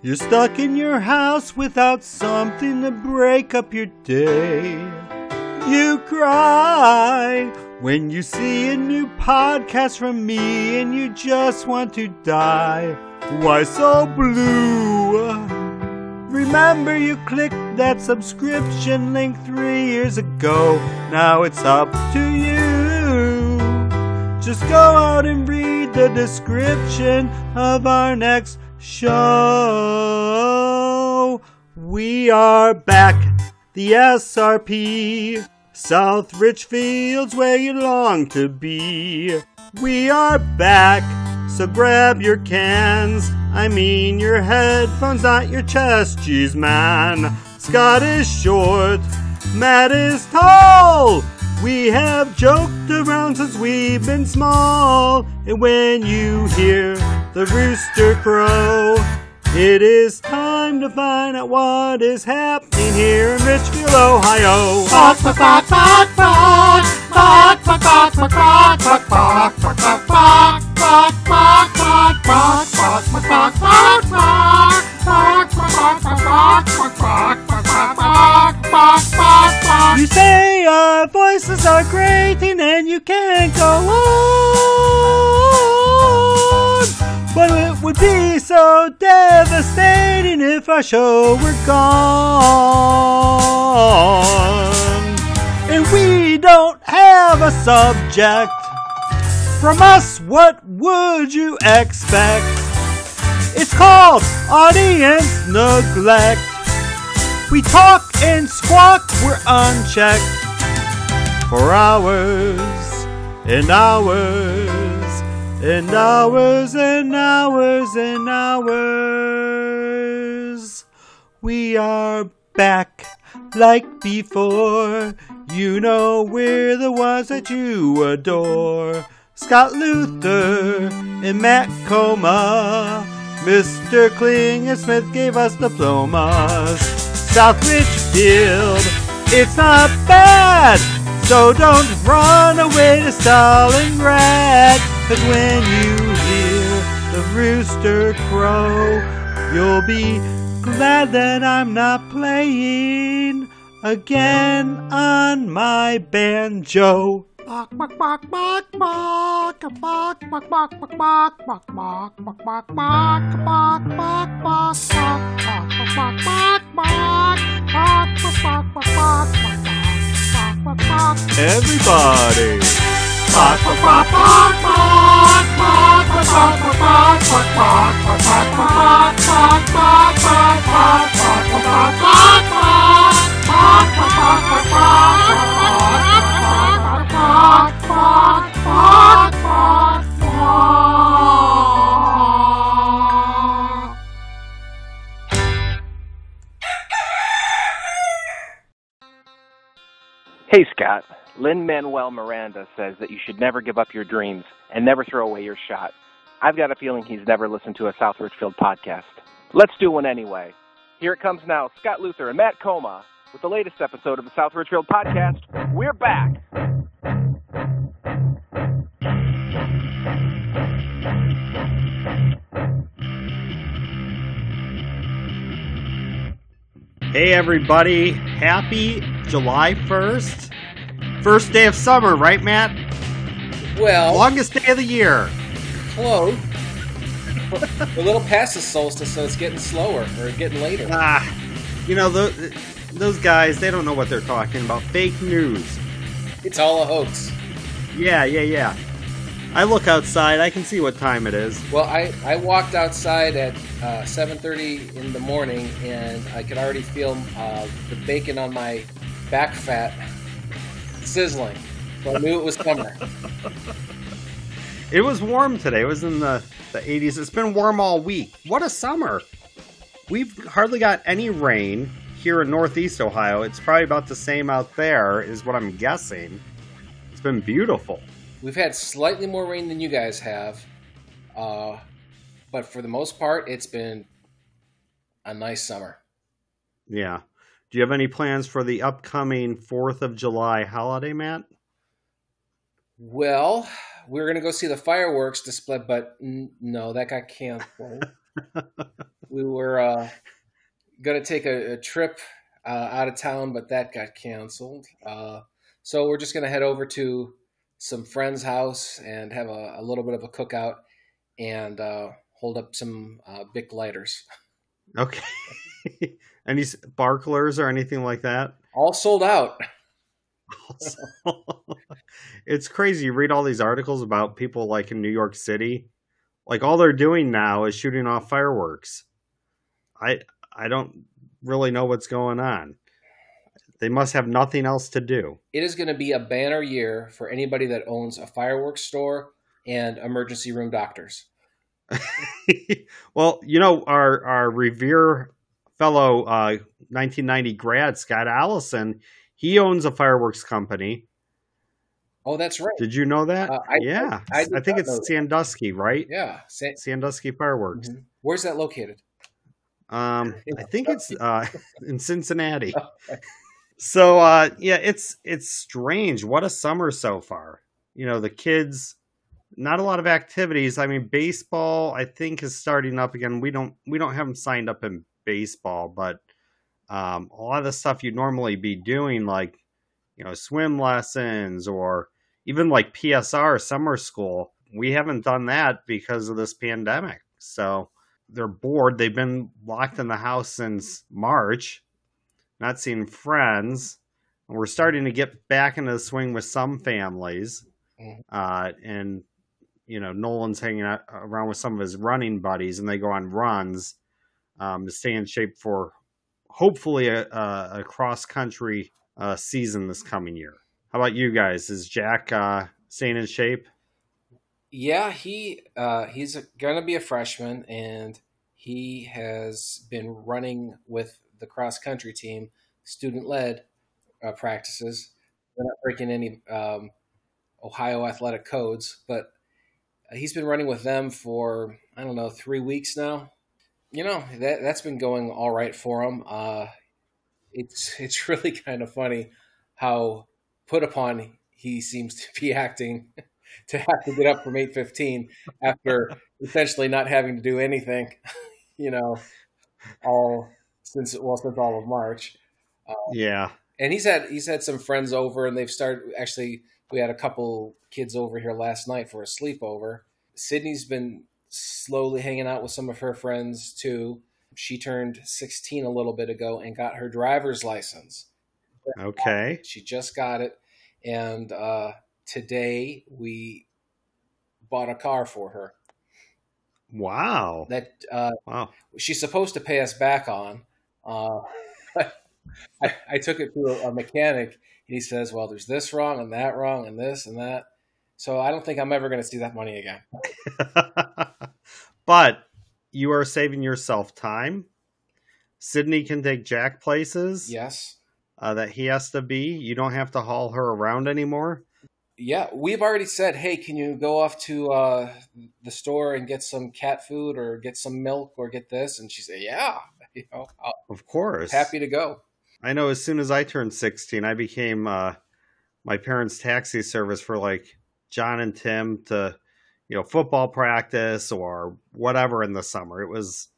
You're stuck in your house without something to break up your day. You cry when you see a new podcast from me and you just want to die. Why so blue? Remember you clicked that subscription link three years ago. Now it's up to you. Just go out and read the description of our next show. We are back, the SRP, South Richfields where you long to be. We are back, so grab your cans. I mean your headphones, not your chest, cheese man. Scott is short, Matt is tall. We have joked around since we've been small. And when you hear the rooster crow, it is time to find out what is happening here in Richfield, Ohio. Bark, bark, bark, bark, bark. Bark, bark, bark, bark, bark, bark, bark, bark, bark, bark. Bark, bark, bark, bark, bark, bark, bark, bark, bark. Bark, bark, bark, bark, bark, bark, You say our voices are grating and you can't go on. But it would be so devastating if our show were gone. And we don't have a subject. From us, what would you expect? It's called audience neglect. We talk and squawk, we're unchecked for hours and hours and hours and hours and hours. We are back like before. You know we're the ones that you adore. Scott Luther and Matt Coma. Mr. Kling and Smith gave us diplomas. South Richfield, it's not bad. So don't run away to Stalingrad. Cause when you hear the rooster crow, you'll be glad that I'm not playing again on my banjo. Bark, Everybody. Hey, Scott. Lin-Manuel Miranda says that you should never give up your dreams and never throw away your shot. I've got a feeling he's never listened to a South Richfield podcast. Let's do one anyway. Here it comes now Scott Luther and Matt Coma with the latest episode of the South Richfield podcast. We're back. Hey everybody, happy July 1st. First day of summer, right, Matt? Well, Longest day of the year. close. We're a little past the solstice, so it's getting slower or getting later. Ah, you know, those, those guys, they don't know what they're talking about. Fake news. It's all a hoax. Yeah, yeah, yeah. I look outside, I can see what time it is. Well, I, I walked outside at uh, 7:30 in the morning, and I could already feel uh, the bacon on my back fat sizzling. So I knew it was summer. It was warm today. It was in the, the 80s. It's been warm all week. What a summer. We've hardly got any rain here in Northeast Ohio. It's probably about the same out there, is what I'm guessing. It's been beautiful. We've had slightly more rain than you guys have, uh, but for the most part, it's been a nice summer. Yeah. Do you have any plans for the upcoming 4th of July holiday, Matt? Well, we are gonna go see the fireworks display, but n- no, that got canceled. we were uh, gonna take a, a trip uh, out of town, but that got canceled. Uh, so we're just gonna head over to some friend's house and have a, a little bit of a cookout and uh, hold up some uh, big lighters. Okay. Any sparklers or anything like that? All sold out. it's crazy. You read all these articles about people like in New York City. Like all they're doing now is shooting off fireworks. I I don't really know what's going on. They must have nothing else to do. It is going to be a banner year for anybody that owns a fireworks store and emergency room doctors. well, you know, our our revere fellow uh, 1990 grad Scott Allison, he owns a fireworks company. Oh, that's right. Did you know that? Uh, I, yeah, I, I, I think it's Sandusky, right? Yeah, San- Sandusky Fireworks. Mhm. Where's that located? Um, I think it's uh, in Cincinnati. So uh, yeah, it's it's strange. What a summer so far. You know, the kids not a lot of activities. I mean, baseball I think is starting up again. We don't we don't have them signed up in baseball, but um, a lot of the stuff you'd normally be doing, like you know, swim lessons or even like PSR summer school, we haven't done that because of this pandemic. So they're bored. They've been locked in the house since March, not seeing friends. And we're starting to get back into the swing with some families. Mhm. Uh, and, you know, Nolan's hanging out around with some of his running buddies and they go on runs um, to stay in shape for hopefully a, a, a cross country uh, season this coming year. How about you guys? Is Jack uh, staying in shape? Yeah, he uh, he's going to be a freshman, and he has been running with the cross country team, student led uh, practices. They're not breaking any um, Ohio athletic codes, but he's been running with them for I don't know three weeks now. You know that that's been going all right for him. Uh, it's it's really kind of funny how put upon he seems to be acting to have to get up from 8.15 after essentially not having to do anything you know all since well since all of march. Yeah. and he's had he's had some friends over and they've started actually we had a couple kids over here last night for a sleepover. Sydney's been slowly hanging out with some of her friends too. She turned 16 a little bit ago and got her driver's license. Okay. she just got it, and uh, today we bought a car for her Wow. that uh, Wow. she's supposed to pay us back on. Uh, I, I took it to a, a mechanic, and he says, "Well, there's this wrong and that wrong and this and that." So I don't think I'm ever going to see that money again. but you are saving yourself time. Sydney can take Jack places Yes, uh, that he has to be. You don't have to haul her around anymore. Yeah, we've already said, "Hey, can you go off to uh, the store and get some cat food or get some milk or get this?" And she said, "Yeah, you know, I'm Of course. happy to go." I know as soon as I turned 16, I became uh, my parents' taxi service for like John and Tim to, you know, football practice or whatever in the summer. It was,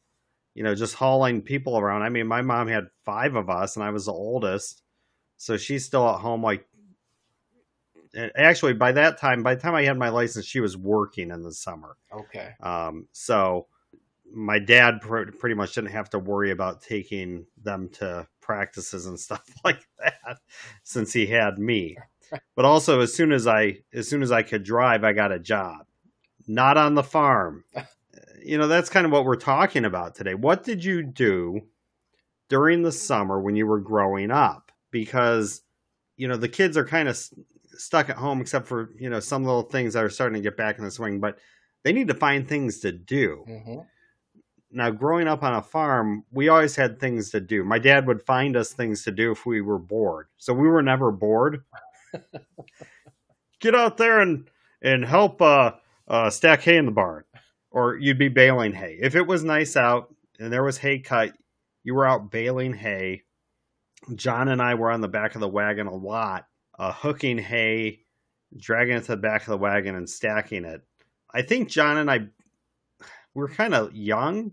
you know, just hauling people around. I mean, my mom had five of us and I was the oldest. So she's still at home. Like, actually, by that time, by the time I had my license, she was working in the summer. Okay. Um, so my dad pr- pretty much didn't have to worry about taking them to practices and stuff like that since he had me. But also, as soon as I as soon as I could drive, I got a job, not on the farm. You know, that's kind of what we're talking about today. What did you do during the summer when you were growing up? Because you know the kids are kind of stuck at home, except for you know some little things that are starting to get back in the swing, but they need to find things to do. hmm Now, growing up on a farm, we always had things to do. My dad would find us things to do if we were bored. So we were never bored. Get out there and and help uh, uh, stack hay in the barn, or you'd be baling hay. If it was nice out and there was hay cut, you were out baling hay. John and I were on the back of the wagon a lot, uh, hooking hay dragging it to the back of the wagon and stacking it. I think John and I we were kind of young,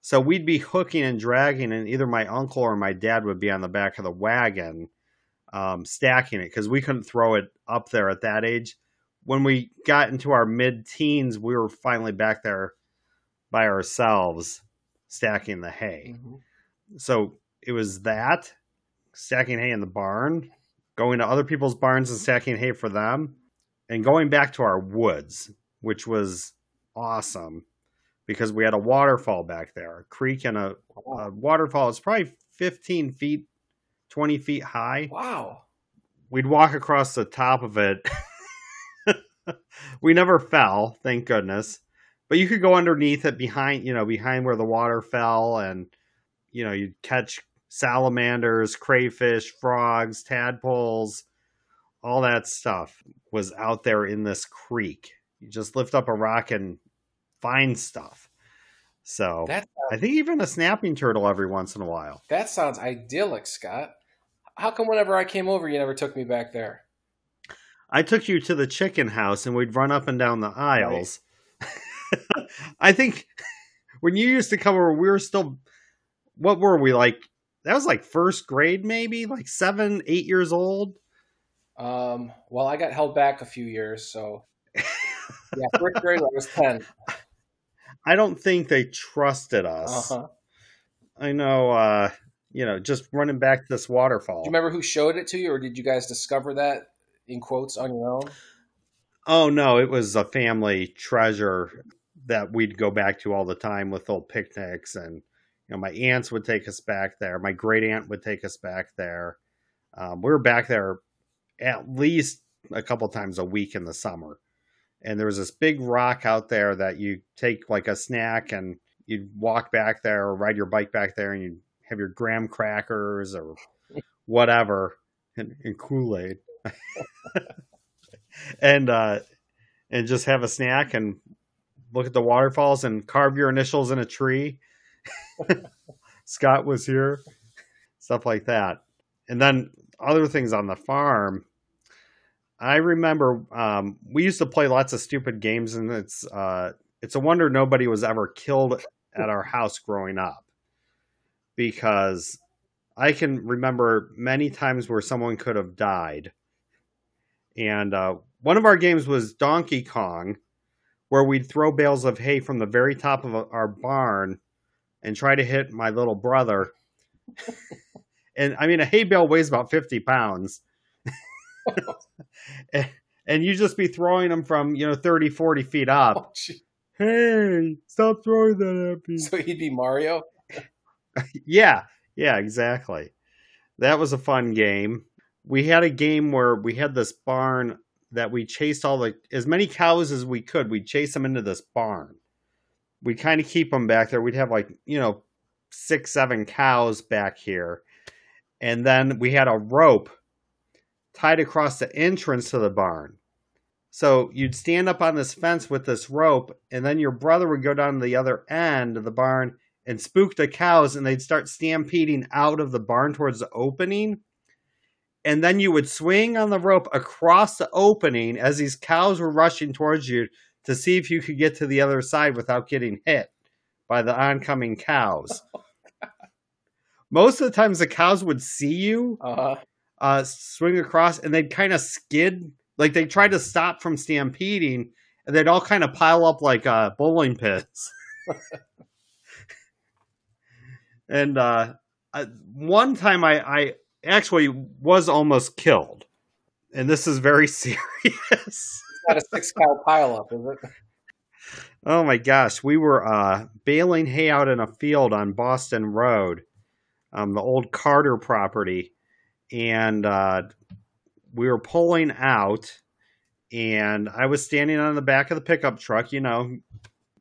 so we'd be hooking and dragging, and either my uncle or my dad would be on the back of the wagon, um, stacking it because we couldn't throw it up there at that age. When we got into our mid teens, we were finally back there by ourselves stacking the hay. Mhm. So it was that stacking hay in the barn, going to other people's barns and stacking hay for them, and going back to our woods, which was awesome because we had a waterfall back there, a creek and a, a waterfall. It's probably 15 feet, 20 feet high. Wow. We'd walk across the top of it. we never fell, thank goodness. But you could go underneath it behind, you know, behind where the water fell and you know, you'd catch salamanders, crayfish, frogs, tadpoles, all that stuff was out there in this creek. You just lift up a rock and find stuff. So That I think even a snapping turtle every once in a while. that sounds idyllic, Scott. How come whenever I came over, you never took me back there? I took you to the chicken house and we'd run up and down the aisles. I think when you used to come over, we were still, what were we like? That was like first grade, maybe like seven, eight years old. Um, well, I got held back a few years, so yeah, first grade I was ten. I don't think they trusted us. Uh-huh. I know, uh, you know, just running back to this waterfall. Do you remember who showed it to you, or did you guys discover that in quotes on your own? Oh no, it was a family treasure that we'd go back to all the time with old picnics and know my aunts would take us back there. My great aunt would take us back there. Um, we were back there at least a couple times a week in the summer. And there was this big rock out there that you take like a snack and you'd walk back there or ride your bike back there and you'd have your graham crackers or whatever and, and Kool-Aid. and uh and just have a snack and look at the waterfalls and carve your initials in a tree. Scott was here, stuff like that. And then other things on the farm. I remember um, we used to play lots of stupid games, and it's uh, it's a wonder nobody was ever killed at our house growing up, because I can remember many times where someone could have died. And uh, one of our games was Donkey Kong, where we'd throw bales of hay from the very top of our barn and try to hit my little brother. and I mean, a hay bale weighs about 50 pounds. and, and you just be throwing them from, you know, 30, 40 feet up. Oh. Hey, stop throwing that at me. So he'd be Mario. Yeah, yeah, exactly. That was a fun game. We had a game where we had this barn that we chased all the as many cows as we could. We'd chase them into this barn. We'd kind of keep them back there. We'd have like, you know, six, seven cows back here. And then we had a rope tied across the entrance to the barn. So you'd stand up on this fence with this rope, and then your brother would go down to the other end of the barn and spook the cows, and they'd start stampeding out of the barn towards the opening. And then you would swing on the rope across the opening as these cows were rushing towards you to see if you could get to the other side without getting hit by the oncoming cows. Most of the times, the cows would see you Uh, uh, swing across, and they'd kind of skid, like they tried to stop from stampeding, and they'd all kind of pile up like uh, bowling pins. and uh, I, one time, I, I actually was almost killed, and this is very serious. Not a six cow pileup, is it? Oh my gosh, we were uh, baling hay out in a field on Boston Road, um, the old Carter property, and uh, we were pulling out, and I was standing on the back of the pickup truck. You know,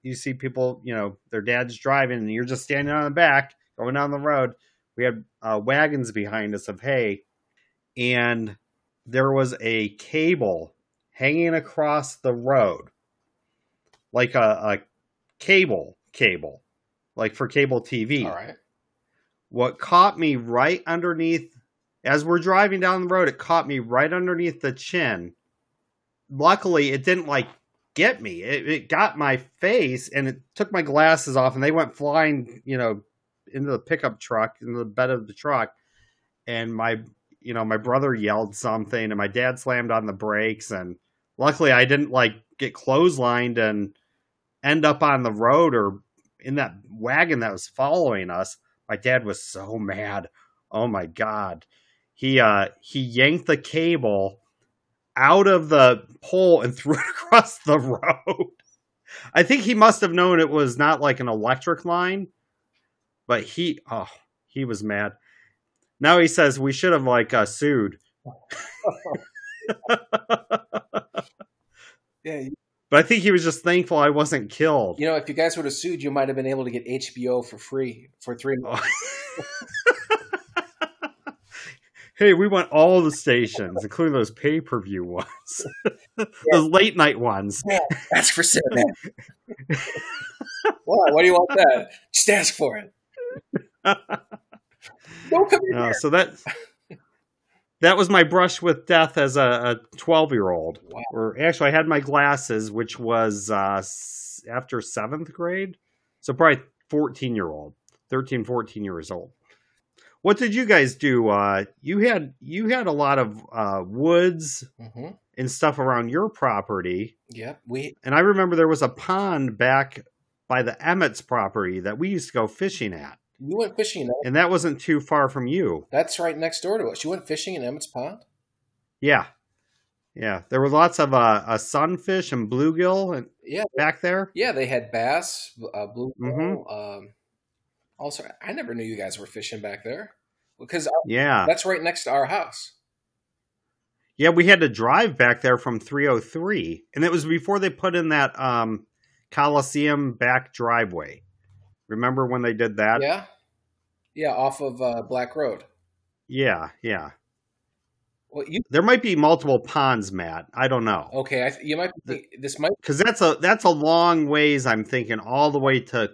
you see people, you know, their dad's driving, and you're just standing on the back going down the road. We had uh, wagons behind us of hay, and there was a cable hanging across the road like a, a cable cable, like for cable TV. All right. What caught me right underneath, as we're driving down the road, it caught me right underneath the chin, luckily it didn't like get me. It, it got my face and it took my glasses off and they went flying, you know, into the pickup truck, into the bed of the truck. And my, you know, my brother yelled something and my dad slammed on the brakes. And luckily I didn't like get clotheslined and end up on the road or in that wagon that was following us. My dad was so mad. Oh my God. He, uh, he yanked the cable out of the pole and threw it across the road. I think he must have known it was not like an electric line, but he oh he was mad. Now he says we should have like uh, sued. Yeah, But I think he was just thankful I wasn't killed. you know, if you guys would have sued, you might have been able to get HBO for free for three months. hey, we want all the stations, including those pay per view ones, those late night ones. Ask for seven. Why? Why do you want that? Just ask for it. Don't come in Uh, here. so that that was my brush with death as a twelve year old. Wow. Or actually, I had my glasses, which was uh, after seventh grade, so probably fourteen year old, 13, 14 years old. What did you guys do? Uh, you had you had a lot of uh, woods hmm and stuff around your property, Yep. We and I remember there was a pond back by the Emmett's property that we used to go fishing at, we went fishing. in- and that wasn't too far from you. That's right next door to us. You went fishing in Emmett's Pond. Yeah, yeah. There were lots of uh, uh sunfish and bluegill and Yeah. back there. Yeah, they had bass, uh, blue. Mhm. Um, also, I never knew you guys were fishing back there because Yeah, that's right next to our house. yeah. We had to drive back there from 303, and it was before they put in that um Coliseum back driveway. Remember when they did that? Yeah, yeah, off of uh, Black Road. yeah, yeah. Well, you There might be multiple ponds, Matt. I don't know. okay? I, th- you might. Be, this might. because that's a that's a long ways. I'm thinking all the way to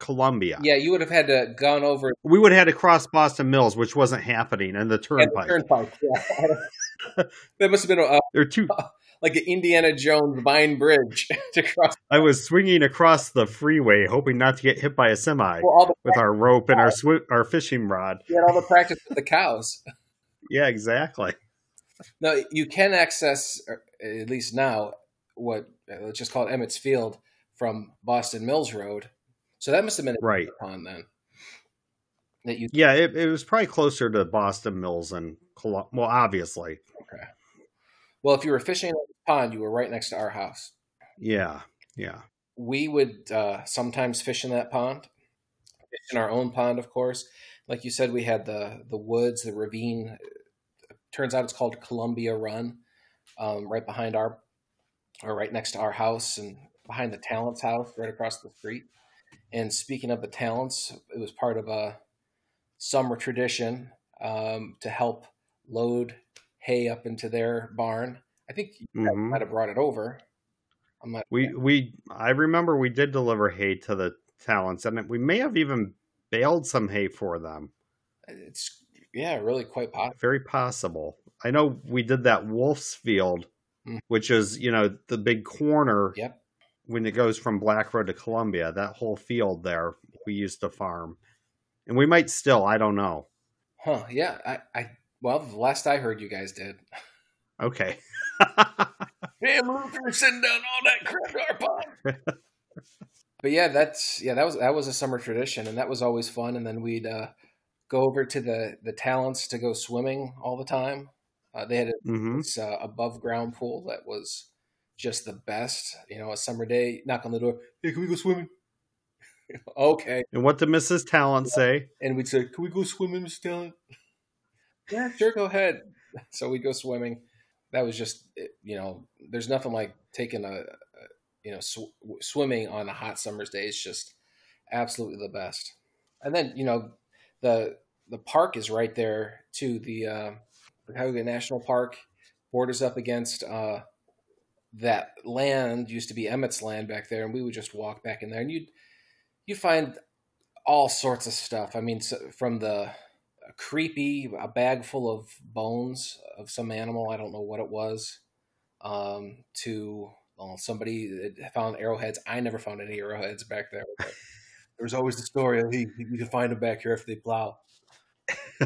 Columbia. Yeah, you would have had to gone over We would have had to cross Boston Mills, which wasn't happening, and the and the turnpike. turnpike. Yeah. that must have been a, There are two. like an Indiana Jones Vine Bridge to cross. I was swinging across the freeway, hoping not to get hit by a semi Well, with our rope and our swi- our fishing rod. you had all the practice with the cows. Yeah, exactly. No, you can access, at least now, what let's just call it Emmett's Field from Boston Mills Road. So that must have been a Right. pond then. That you Yeah, it, it was probably closer to Boston Mills and well, obviously. okay. Well, if you were fishing in the pond, you were right next to our house. Yeah, yeah. We would uh, sometimes fish in that pond, fish in our own pond, of course. Like you said, we had the the woods, the ravine. Turns out it's called Columbia Run, um, right behind our, or right next to our house, and behind the Talents house, right across the street. And speaking of the Talents, it was part of a summer tradition um, to help load hay up into their barn. I think you Mhm. might have brought it over. I'm not. We we I remember we did deliver hay to the talents, and we may have even baled some hay for them. It's yeah, really quite possible. Very possible. I know we did that Wolf's Field, Mm. which is you know the big corner Yep. when it goes from Black Road to Columbia. That whole field there we used to farm, and we might still. I don't know. Huh? Yeah. I. I well, the last I heard, you guys did. Okay. Damn, Luther, send down all that crap to our pond. but yeah, that's yeah, that was that was a summer tradition, and that was always fun. And then we'd uh, go over to the the talents to go swimming all the time. Uh, they had a, hmm this uh, above ground pool that was just the best. You know, a summer day, knock on the door. Hey, can we go swimming? okay. And what did Mrs. Talent say? and we'd say, "Can we go swimming, Miss Talent?" Yeah, sure, go ahead. So we'd go swimming. That was just, you know, there's nothing like taking a, a you know, sw- swimming on a hot summer's day. It's just absolutely the best. And then, you know, the the park is right there too. The uh, the Cuyahoga National Park borders up against uh, that land. Used to be Emmett's land back there, and we would just walk back in there, and you'd you find all sorts of stuff. I mean, so, from the creepy, a bag full of bones of some animal. I don't know what it was. um, to well, somebody that found arrowheads. I never found any arrowheads back there. But there was always the story of he, you can find them back here if they plow.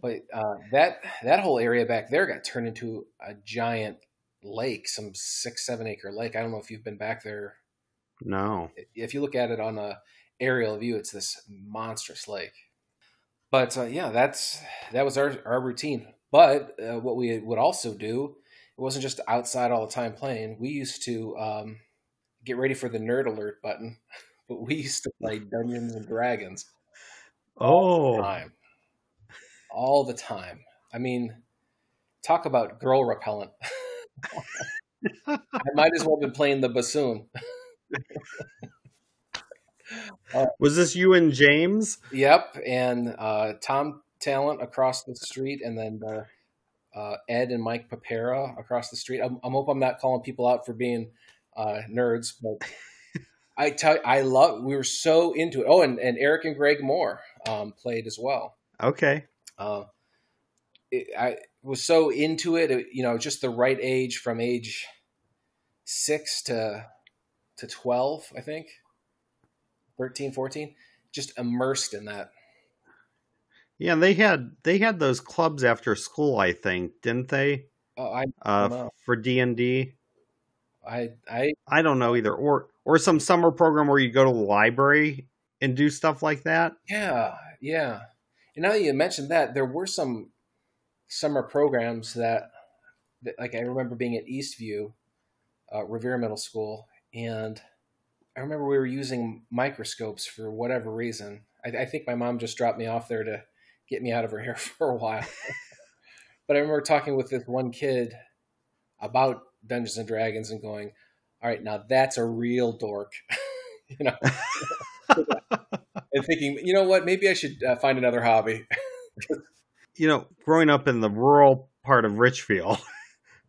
but uh, that that whole area back there got turned into a giant lake, some six seven acre lake. I don't know if you've been back there. No. If you look at it on a aerial view, it's this monstrous lake. But uh, yeah, that's that was our our routine. But uh, what we would also do, it wasn't just outside all the time playing. We used to um, get ready for the nerd alert button, but we used to play Dungeons and Dragons all the Oh. time, all the time. I mean, talk about girl repellent. I might as well have been playing the bassoon. Was this you and James? Yep, and uh, Tom Talent across the street, and then uh, uh, Ed and Mike Papera across the street. I'm, I'm hope I'm not calling people out for being uh, nerds, but I tell I love. We were so into it. Oh, and, and Eric and Greg Moore um, played as well. Okay. Uh, it, I was so into it, it, you know, just the right age from age six to to 12, I think, 13, 14, just immersed in that. Yeah, they had they had those clubs after school, I think, didn't they? Oh, I, Uh, for D and D. I, I, I don't know either, or or some summer program where you go to the library and do stuff like that. yeah, yeah. And now that you mentioned that, there were some summer programs that, that like I remember being at Eastview, uh, Revere Middle School, and I remember we were using microscopes for whatever reason. I, I think my mom just dropped me off there to get me out of her hair for a while. but I remember talking with this one kid about Dungeons and Dragons and going, "All right, now that's a real dork," you know, and thinking, you know what, maybe I should uh, find another hobby. You know, growing up in the rural part of Richfield,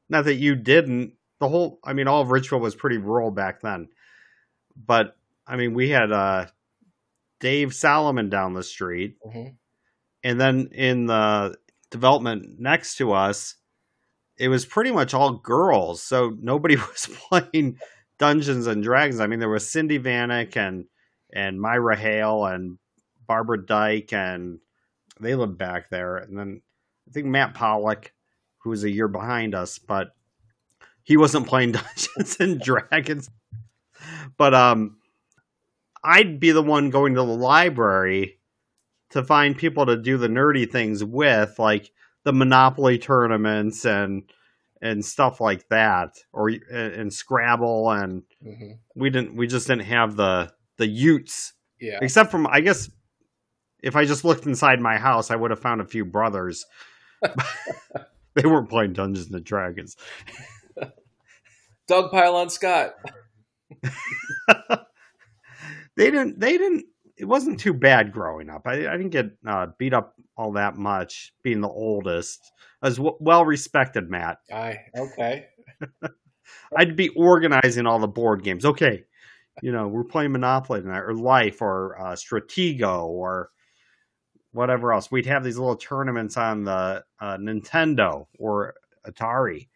not that you didn't. The whole, I mean, all of Richfield was pretty rural back then. But I mean, we had uh, Dave Solomon down the street, Mhm. and then in the development next to us, it was pretty much all girls. So nobody was playing Dungeons and Dragons. I mean, there was Cindy Vanek and and Myra Hale and Barbara Dyke, and they lived back there. And then I think Matt Pollock, who was a year behind us, but he wasn't playing Dungeons and Dragons. But um, I'd be the one going to the library to find people to do the nerdy things with, like the Monopoly tournaments and and stuff like that, or and, Scrabble, and hmm we didn't we just didn't have the the Utes, Yeah. except from I guess if I just looked inside my house, I would have found a few brothers. they weren't playing Dungeons and Dragons. Doug Pile on Scott. they didn't they didn't it wasn't too bad growing up i, I didn't get uh, beat up all that much being the oldest i was w- well respected matt Aye. Okay. i'd be organizing all the board games okay you know we're playing monopoly tonight or life or uh, stratego or whatever else we'd have these little tournaments on the uh, nintendo or atari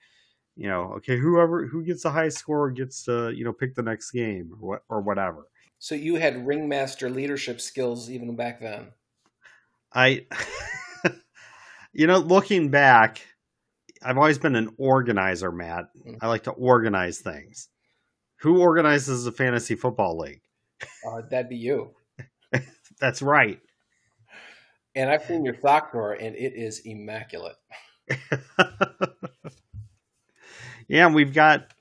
you know okay whoever who gets the highest score gets to you know pick the next game or, what, or whatever So you had ringmaster leadership skills even back then. I, you know, looking back, I've always been an organizer, Matt. I like to organize things. Who organizes the fantasy football league? Uh, that'd be you. That's right. And I've seen your sock drawer, and it is immaculate. yeah, we've got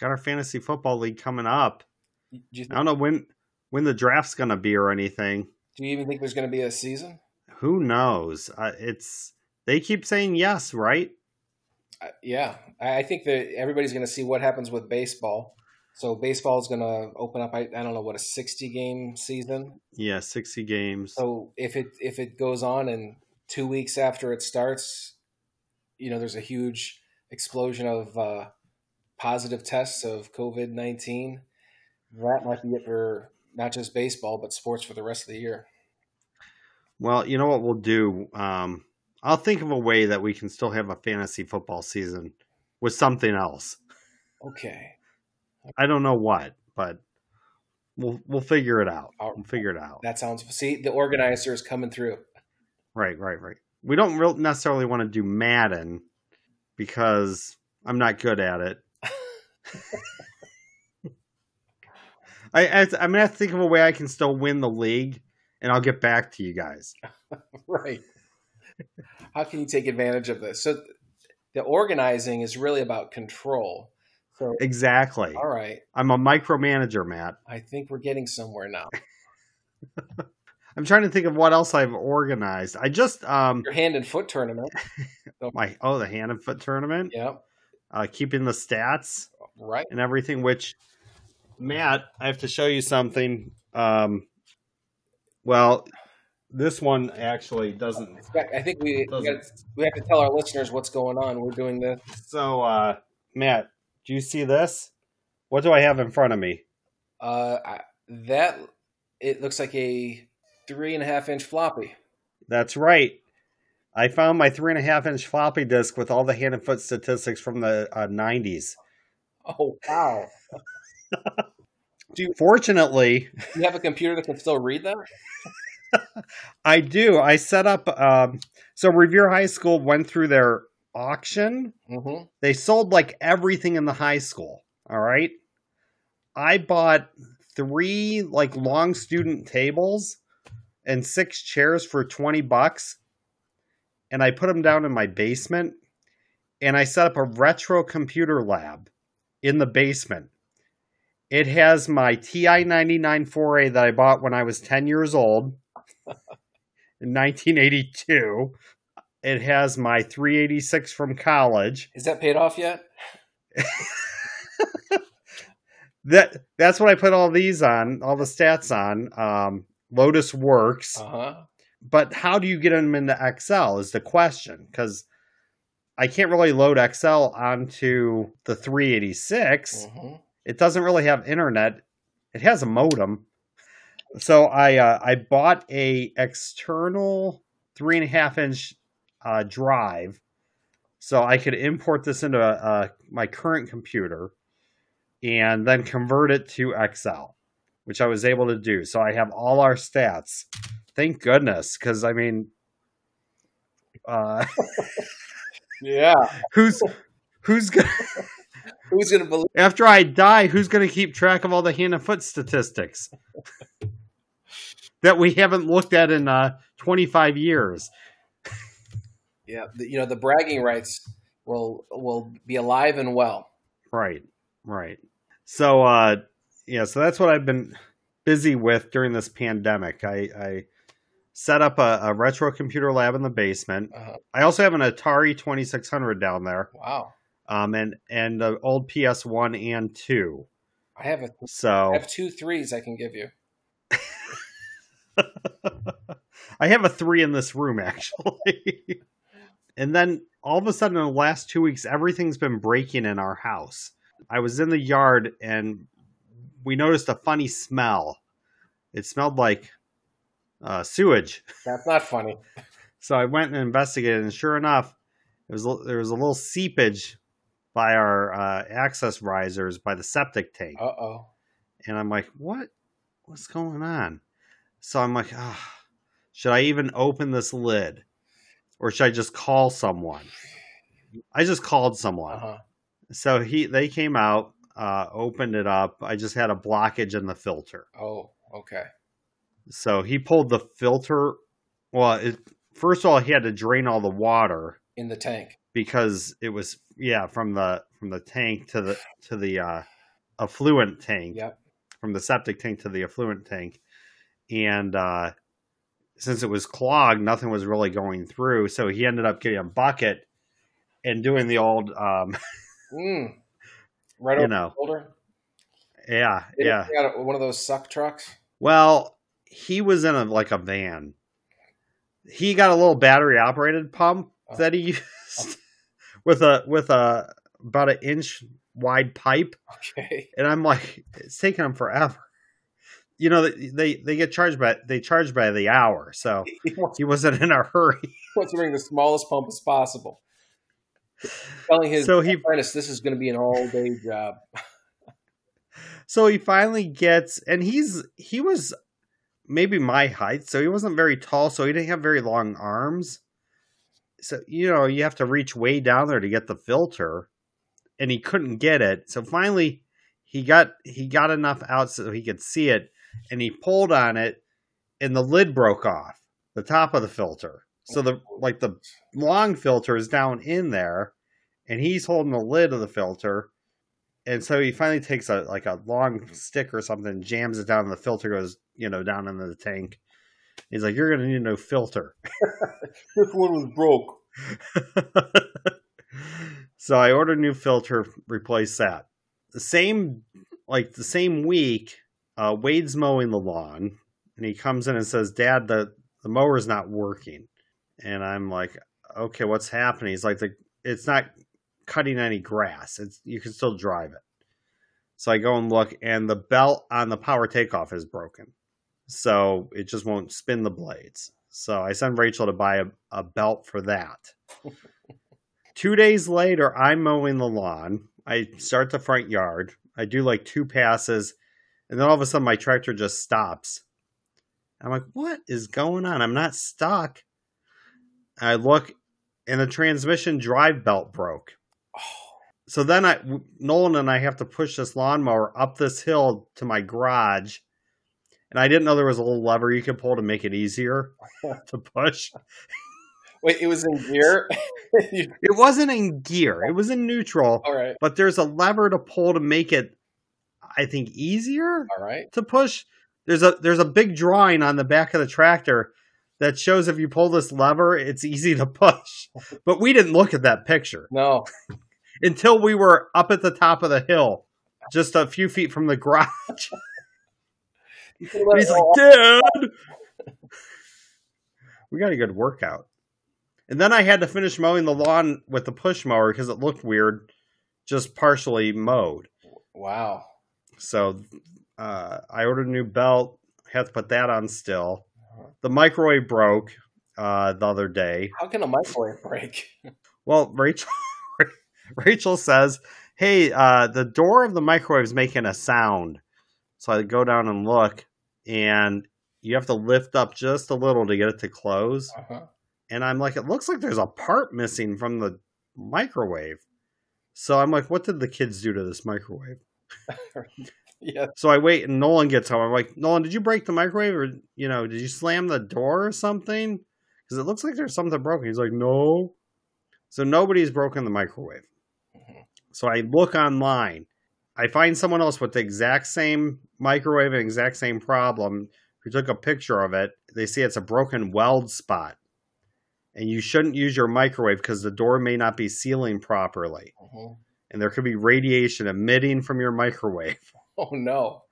got our fantasy football league coming up. Do you, I don't know when when the draft's going to be or anything. do you even think there's going to be a season? Who knows? Uh, it's they keep saying yes, right? Uh, yeah, I, I think that everybody's going to see what happens with baseball. So baseball is going to open up. I, I don't know what a 60 game season. Yeah, sixty games. So if it if it goes on and two weeks after it starts, you know, there's a huge explosion of uh, positive tests of COVID nineteen. That might be it for not just baseball but sports for the rest of the year. Well, you know what we'll do? Um, I'll think of a way that we can still have a fantasy football season with something else. Okay. I don't know what, but we'll we'll figure it out. We'll figure it out. That sounds. See, the organizer is coming through. Right, right, right. We don't real necessarily want to do Madden because I'm not good at it. I, I I'm gonna have to think of a way I can still win the league, and I'll get back to you guys. Right. How can you take advantage of this? So, the organizing is really about control. So, Exactly. all right. I'm a micromanager, Matt. I think we're getting somewhere now. I'm trying to think of what else I've organized. I just um Your hand and foot tournament. my oh the hand and foot tournament, Yep. uh, keeping the stats Right. and everything. Which Matt, I have to show you something. Um, well, this one actually doesn't. I think we we, gotta, we have to tell our listeners what's going on. We're doing the so, uh, Matt, do you see this? What do I have in front of me? uh, that. It looks like a three and a half inch floppy. That's right. I found my three and a half inch floppy disk with all the hand and foot statistics from the uh, 90s. Oh wow! do Fortunately, You have a computer that can still read that? I do. I set up. Um, so Revere High School went through their auction. Mm-hmm. They sold like everything in the high school. All right. I bought three like long student tables and six chairs for 20 bucks. And I put them down in my basement. And I set up a retro computer lab in the basement. It has my TI 99 4A that I bought when I was 10 years old in 1982. It has my 386 from college. Is that paid off yet? That that's what I put all these on, all the stats on. Um, Lotus works, Uh huh. but how do you get them into Excel is the question because I can't really load Excel onto the 386. hmm It doesn't really have internet. It has a modem. So I uh, I bought a external three and a half inch uh, drive, so I could import this into uh, my current computer, and then convert it to Excel, which I was able to do. So I have all our stats. Thank goodness, because I mean, uh, Yeah. who's who's gonna Who's gonna believe? after I die, who's to keep track of all the hand and foot statistics that we haven't looked at in uh, 25 years? Yeah. You know the bragging rights will will be alive and well. Right, right. So, uh, yeah, so that's what I've been busy with during this pandemic. I, I set up a, a retro computer lab in the basement. Uh-huh. I also have an Atari 2600 down there, Wow. um, and and an old PS1 and two. I have a So I have two threes I can give you. I have a three in this room actually. and then all of a sudden in the last two weeks, everything's been breaking in our house. I was in the yard and we noticed a funny smell. It smelled like uh, sewage. That's not funny. So I went and investigated, and sure enough, it was there was a little seepage by our uh, access risers by the septic tank Uh oh. and I'm like, what? What's going on? So I'm like, ah, should I even open this lid, or should I just call someone? I just called someone. Uh huh. So he they came out, uh, opened it up. I just had a blockage in the filter. Oh. Okay. So he pulled the filter. Well, it, first of all, he had to drain all the water In the tank. because it was yeah from the from the tank to the to the uh, effluent tank. Yep. from the septic tank to the effluent tank. And uh, since it was clogged, nothing was really going through. So he ended up getting a bucket and doing the old, um, Mm. Right you over know, shoulder. yeah, They yeah. got one of those suck trucks. Well, he was in a like a van. He got a little battery operated pump Oh. that he used with a with a about an inch wide pipe. Okay. and I'm like, it's taking him forever. You know, they they, they get charged by they charge by the hour, so He wants, he wasn't in a hurry. he wants to bring the smallest pump as possible. Telling his So he apprentice, this is going to be an all day job. so he finally gets and he's he was maybe my height, so he wasn't very tall, so he didn't have very long arms. So you know, you have to reach way down there to get the filter, and he couldn't get it. So finally, he got he got enough out so he could see it, and he pulled on it, and the lid broke off the top of the filter. So the like the long filter is down in there, and he's holding the lid of the filter. And so he finally takes a like a long stick or something, jams it down, and the filter goes, you know, down into the tank. He's like, "You're gonna need a new filter." This one was broke. so I ordered a new filter, replace that. The same, like the same week, uh, Wade's mowing the lawn, and he comes in and says, "Dad, the the mower's not working." And I'm like, "Okay, what's happening?" He's like, "The it's not cutting any grass. It's you can still drive it." So I go and look, and the belt on the power takeoff is broken, so it just won't spin the blades. So I send Rachel to buy a, a belt for that. Two days later, I'm mowing the lawn. I start the front yard. I do like two passes, and then all of a sudden my tractor just stops. I'm like, what is going on? I'm not stuck. I look, and the transmission drive belt broke. So then I, Nolan and I have to push this lawnmower up this hill to my garage. And I didn't know there was a little lever you could pull to make it easier to push. Wait, it was in gear? It wasn't in gear, it was in neutral, all right. but there's a lever to pull to make it, I think, easier All right. to push. There's a there's a big drawing on the back of the tractor that shows if you pull this lever, it's easy to push. But we didn't look at that picture No. until we were up at the top of the hill, just a few feet from the garage. You could've And let he's like, roll. Dad, we got a good workout. And then I had to finish mowing the lawn with the push mower because it looked weird, just partially mowed. wow. So uh, I ordered a new belt, had to put that on still. The microwave broke uh, the other day. How can a microwave break? Well, Rachel Rachel says, "Hey, uh, the door of the microwave is making a sound." So I go down and look, and you have to lift up just a little to get it to close. Uh-huh. And I'm like, "It looks like there's a part missing from the microwave." So I'm like, "What did the kids do to this microwave?" Yeah. So I wait, and Nolan gets home. I'm like, "Nolan, did you break the microwave, or you know, did you slam the door or something?" Because it looks like there's something broken. He's like, "No." So nobody's broken the microwave. Mhm. So I look online. I find someone else with the exact same microwave and exact same problem who took a picture of it. They see it's a broken weld spot. And you shouldn't use your microwave because the door may not be sealing properly. Mhm. And there could be radiation emitting from your microwave. Oh no!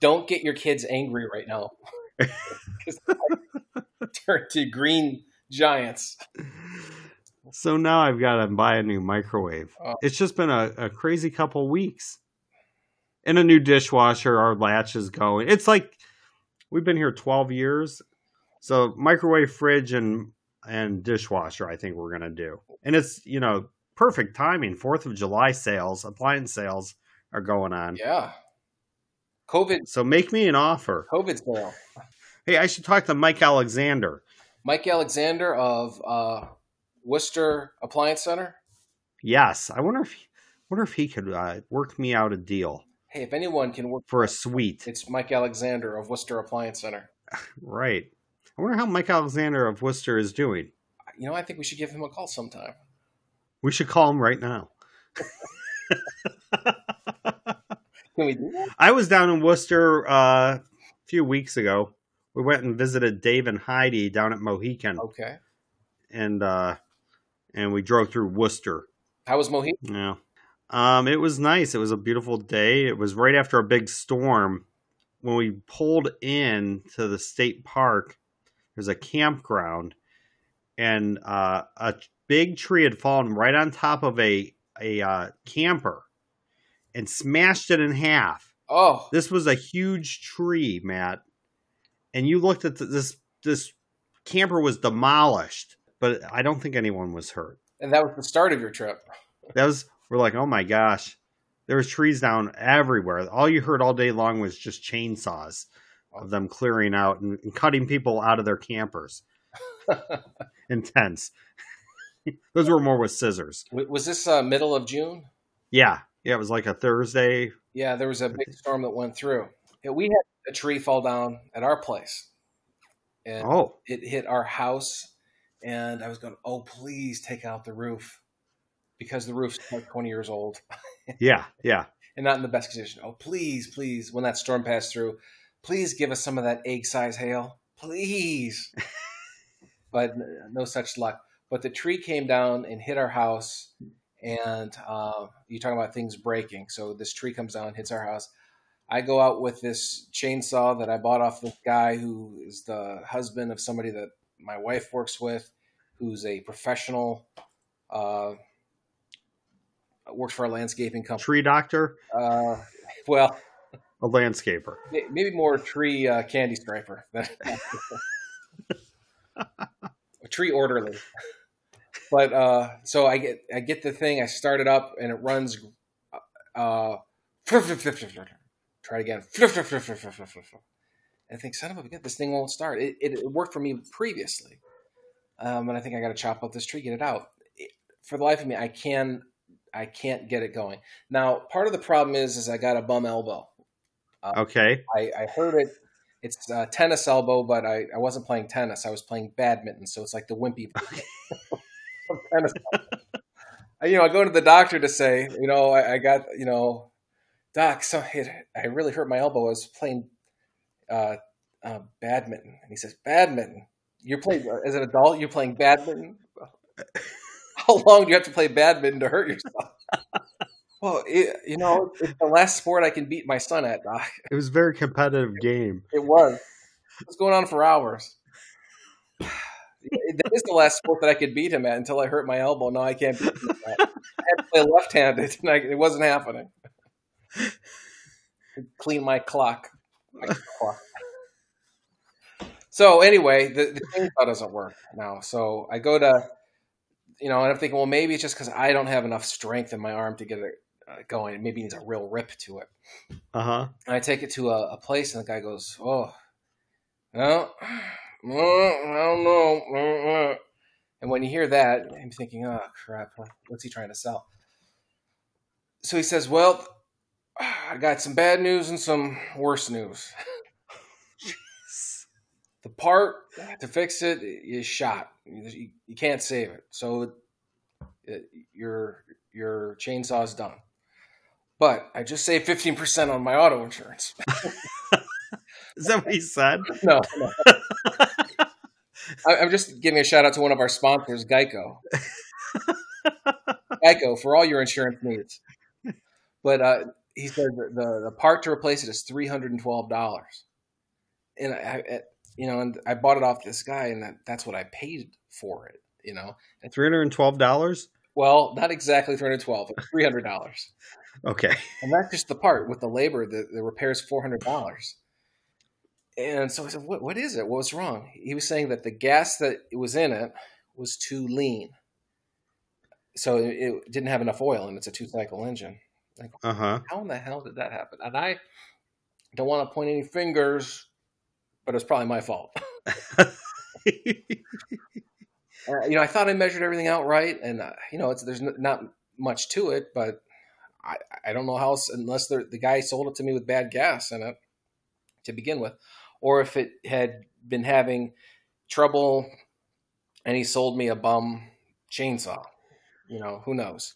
Don't get your kids angry right now. 'Cause they might Turn to green giants. So now I've got to buy a new microwave. Oh. It's just been a, a crazy couple weeks. And a new dishwasher, our latch is going. It's like we've been here 12 years. So microwave, fridge, and and dishwasher, I think we're gonna do. And it's you know perfect timing. Fourth of July sales, appliance sales are going on. Yeah. COVID. So make me an offer. COVID sale. Hey, I should talk to Mike Alexander. Mike Alexander of uh, Wooster Appliance Center. Yes, I wonder if he, wonder if he could uh, work me out a deal Hey, if anyone can work, for a suite. it's Mike Alexander of Wooster Appliance Center. Right. I wonder how Mike Alexander of Wooster is doing. You know, I think we should give him a call sometime. We should call him right now. Can we do that? I was down in Wooster uh, a few weeks ago. We went and visited Dave and Heidi down at Mohican, Okay. and uh, and we drove through Wooster. How was Mohican? Yeah, um, it was nice. It was a beautiful day. It was right after a big storm. When we pulled in to the state park, there's a campground, and uh, a big tree had fallen right on top of a a uh, camper, and smashed it in half. Oh, This was a huge tree, Matt, and you looked at the, this. This camper was demolished, but I don't think anyone was hurt. And that was the start of your trip. That was we're like, oh my gosh, there was trees down everywhere. All you heard all day long was just chainsaws of them clearing out and, and cutting people out of their campers and tents. Those were more with scissors. Was this uh, middle of June? Yeah, yeah, it was like a Thursday. Yeah, there was a big storm that went through. We had a tree fall down at our place, and Oh, it hit our house. And I was going, "Oh, please take out the roof," because the roof's like twenty years old yeah, yeah. and not in the best condition. Oh, please, please, when that storm passed through, please give us some of that egg size hail, please. but no such luck. But the tree came down and hit our house, and uh, you're talking about things breaking. So this tree comes down, hits our house. I go out with this chainsaw that I bought off this guy who is the husband of somebody that my wife works with, who's a professional, uh, works for a landscaping company. Tree doctor, Uh, well, a landscaper. Maybe more tree uh, candy striper a tree orderly. But uh, so I get I get the thing. I start it up and it runs. Uh, try it again. And I think, son of a bitch, this thing won't start. It, it, it worked for me previously, um, and I think I got to chop up this tree, get it out. It- for the life of me, I can I can't get it going. Now, part of the problem is is I got a bum elbow. Okay. I, I heard it. It's a tennis elbow, but I, I wasn't playing tennis. I was playing badminton, so it's like the wimpy of tennis. I- you know, I go to the doctor to say, you know, I, I got, you know, doc, so it, I really hurt my elbow. I was playing uh, uh, badminton, and he says, badminton. You're playing as an adult. You're playing badminton. How long do you have to play badminton to hurt yourself? well, it, you know, it's the last sport I can beat my son at, doc. It was a very competitive game. It was. It was going on for hours. That is the last sport that I could beat him at until I hurt my elbow. Now I can't beat him at that. I had to play left-handed, and I, it wasn't happening. Clean my clock. My clock. So anyway, the, the chainsaw doesn't work now. So I go to, you know, and I'm thinking, well, maybe it's just because I don't have enough strength in my arm to get it uh, going. Maybe it needs a real rip to it. Uh huh. And I take it to a, a place, and the guy goes, "Oh, no, mm, I don't know." mm, mm." And when you hear that, I'm thinking, "Oh crap, what's he trying to sell?" So he says, "Well, I got some bad news and some worse news. the part to fix it is shot. You, you can't save it. So it, your your is done." But I just saved fifteen percent on my auto insurance. Is that what he said? No, no. I, I'm just giving a shout out to one of our sponsors, Geico. Geico for all your insurance needs. But uh, he said the the part to replace it is three hundred and twelve dollars, and I, I, you know, and I bought it off this guy, and that, that's what I paid for it. You know, Three hundred and twelve dollars. well, not exactly three hundred twelve, but three hundred dollars. Okay. And that's just the part with the labor. The, the repair is four hundred dollars. And so I said, "What? What is it? What was wrong?" He was saying that the gas that was in it was too lean, so it, it didn't have enough oil, and it's a two-cycle engine. Uh huh. How in the hell did that happen? And I don't want to point any fingers, but it's probably my fault. Uh, you know, I thought I measured everything out right, and uh, you know, it's, there's n- not much to it, but I, I don't know how else unless the guy sold it to me with bad gas in it to begin with, or if it had been having trouble and he sold me a bum chainsaw. You know, who knows?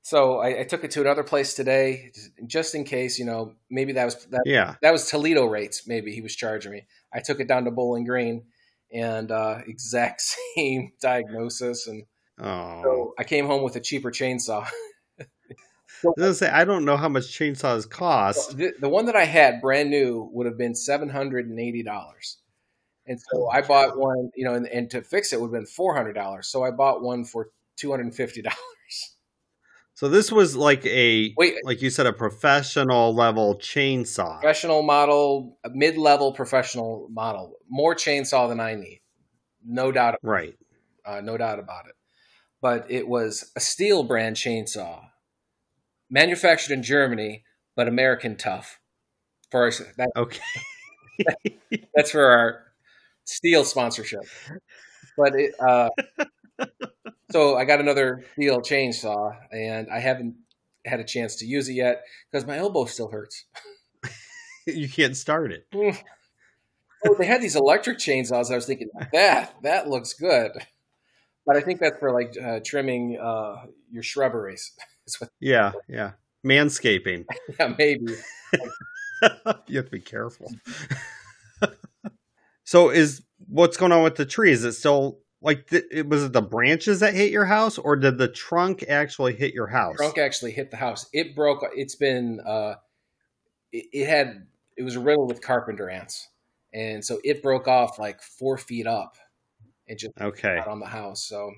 So I, I took it to another place today, just in case. You know, maybe that was that yeah. that was Toledo rates. Maybe he was charging me. I took it down to Bowling Green, and uh, exact same diagnosis. And Oh. so I came home with a cheaper chainsaw. I say I don't know how much chainsaws cost. the, the one that I had, brand new, would have been seven hundred and eighty dollars. And so I bought one, you know, and, and to fix it would have been four hundred dollars. So I bought one for two hundred and fifty dollars. So this was like a Wait, like you said a professional level chainsaw. professional model, mid-level professional model, more chainsaw than I need, no doubt, Right. uh, no doubt about it. but it was a Stihl brand chainsaw, manufactured in Germany, but American tough. For our, that, Okay. that's for our Stihl sponsorship. But it, uh, so I got another Stihl chainsaw, and I haven't had a chance to use it yet because my elbow still hurts. you can't start it. Oh, they had these electric chainsaws. I was thinking that that looks good, but I think that's for like uh, trimming uh, your shrubberies. That's what, Yeah, yeah. Manscaping. yeah, maybe. you have to be careful. so is what's going on with the tree? Is it still like the, it was it the branches that hit your house or did the trunk actually hit your house? Trunk actually hit the house. It broke. It's been. Uh, it, it had. It was riddled with carpenter ants, and so it broke off like four feet up, and just Okay. on the house. So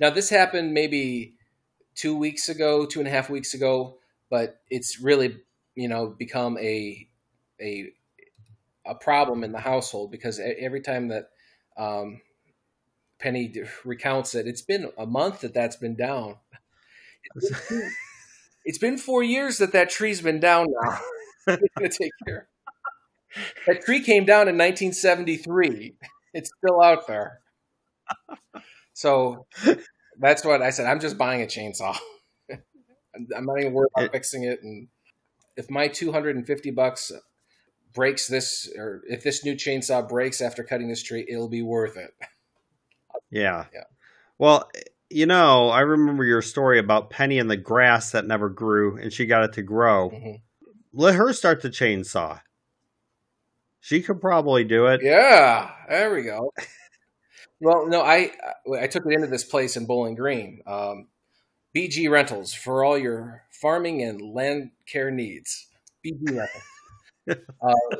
now this happened maybe two weeks ago, two and a half weeks ago, but it's really you know become a a a problem in the household because every time that um, Penny recounts it, it's been a month that that's been down. It's been four years that that tree's been down now. It's gonna take care. That tree came down in 1973. It's still out there. So that's what I said. I'm just buying a chainsaw. I'm not even worried about It- fixing it. And if my 250 bucks breaks this, or if this new chainsaw breaks after cutting this tree, it'll be worth it. Yeah. Yeah. Well, you know, I remember your story about Penny and the grass that never grew and she got it to grow. Mhm. Let her start the chainsaw. She could probably do it. Yeah, there we go. Well, no, I I took it into this place in Bowling Green, um, BG Rentals for all your farming and land care needs. BG Rentals. uh,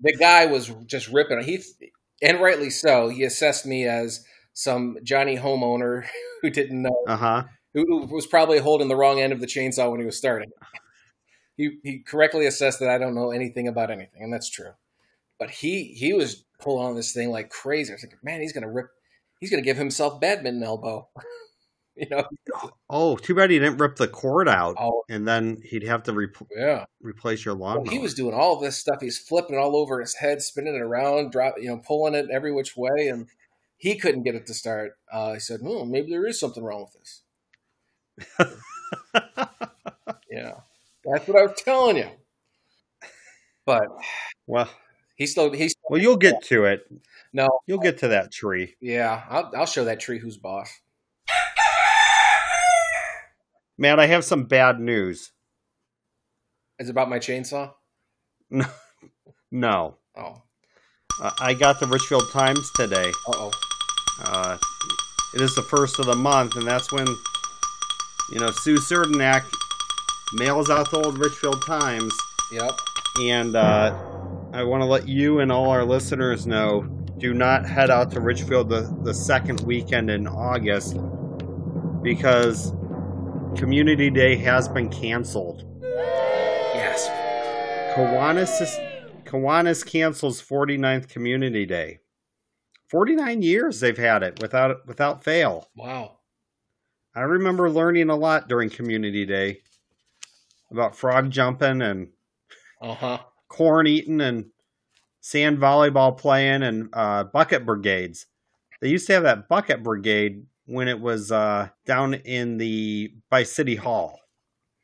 the guy was just ripping. He and rightly so. He assessed me as some Johnny homeowner who didn't know Uh huh. who who was probably holding the wrong end of the chainsaw when he was starting. He he correctly assessed that I don't know anything about anything, and that's true. But he he was pulling on this thing like crazy. I was like, man, he's gonna rip, he's gonna give himself badminton elbow. you know? Oh, too bad he didn't rip the cord out, Oh and then he'd have to re- yeah. replace your Well, lawnmower. he was doing all this stuff. He's flipping it all over his head, spinning it around, drop, you know, pulling it every which way, and he couldn't get it to start. Uh, he said, "Hmm, maybe there is something wrong with this." Yeah, that's what I was telling you. But well, he's still he's well, you'll get to it. no, You'll get to that tree. yeah. I'll, I'll show that tree who's boss. Man, I have some bad news. Is it about my chainsaw? No, no. Oh, uh, I got the Richfield Times today. uh oh. Uh, it is the first of the month, and that's when you know Sue Serdenak mails out the old Richfield Times. Yep. And uh, I want to let you and all our listeners know: do not head out to Richfield the, the second weekend in August because Community Day has been canceled. Yes. Kiwanis is, Kiwanis cancels 49th Community Day. 49 years they've had it without without fail. Wow. I remember learning a lot during Community Day about frog jumping and Uh huh. Corn eating and sand volleyball playing and uh, bucket brigades. They used to have that bucket brigade when it was uh, down in the by City Hall,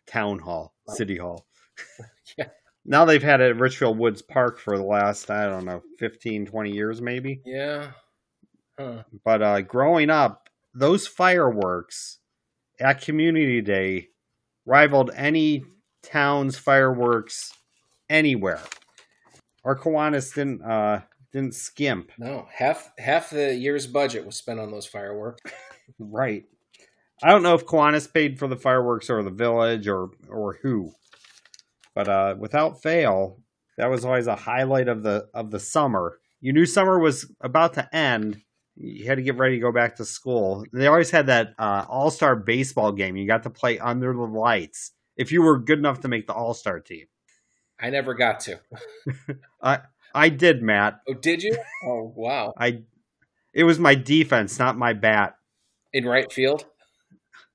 Town Hall, City Hall. Yeah. Now they've had it at Richfield Woods Park for the last, I don't know, 15, 20 years maybe. Yeah. Huh. But uh, growing up, those fireworks at Community Day rivaled any town's fireworks anywhere. Our Kiwanis didn't uh, didn't skimp. No, half half the year's budget was spent on those fireworks. Right. I don't know if Kiwanis paid for the fireworks or the village or or who, but uh, without fail, that was always a highlight of the of the summer. You knew summer was about to end. You had to get ready to go back to school. They always had that uh, all star baseball game. You got to play under the lights if you were good enough to make the all star team. I never got to. I I did, Matt. Oh, did you? Oh, wow. I it was my defense, not my bat. in right field.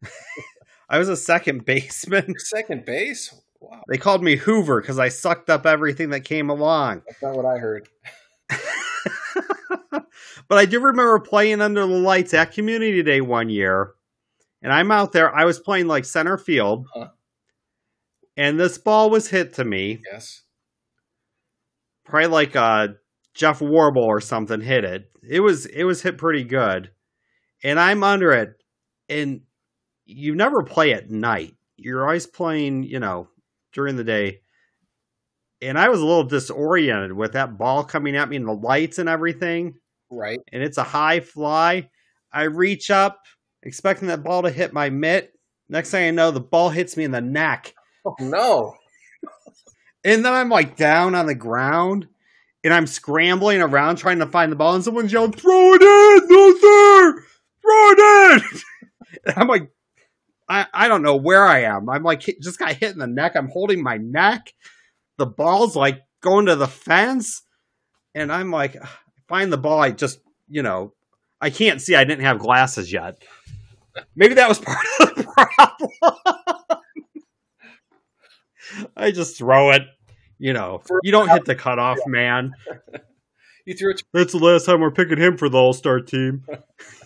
I was a second baseman. Second base. Wow, They called me Hoover because I sucked up everything that came along. that's not what I heard. but I do remember playing under the lights at Community Day one year, and I'm out there. I was playing like center field, Huh. And this ball was hit to me. Yes. Probably like uh, Jeff Warble or something hit it. It was it was hit pretty good, and I'm under it. And you never play at night. You're always playing, you know, during the day. And I was a little disoriented with that ball coming at me and the lights and everything Right. and it's a high fly. I reach up, expecting that ball to hit my mitt. Next thing I know, the ball hits me in the neck. Oh no. And then I'm like down on the ground and I'm scrambling around trying to find the ball. And someone's yelling, Throw it in! No, sir! Throw it in! and I'm like, I, I don't know where I am. I'm like, hit- just got hit in the neck. I'm holding my neck. The ball's like going to the fence. And I'm like, find the ball. I just, you know, I can't see. I didn't have glasses yet. Maybe that was part of the problem. I just throw it. You know, you don't hit the cutoff, man. You threw it. That's the last time we're picking him for the All Star team.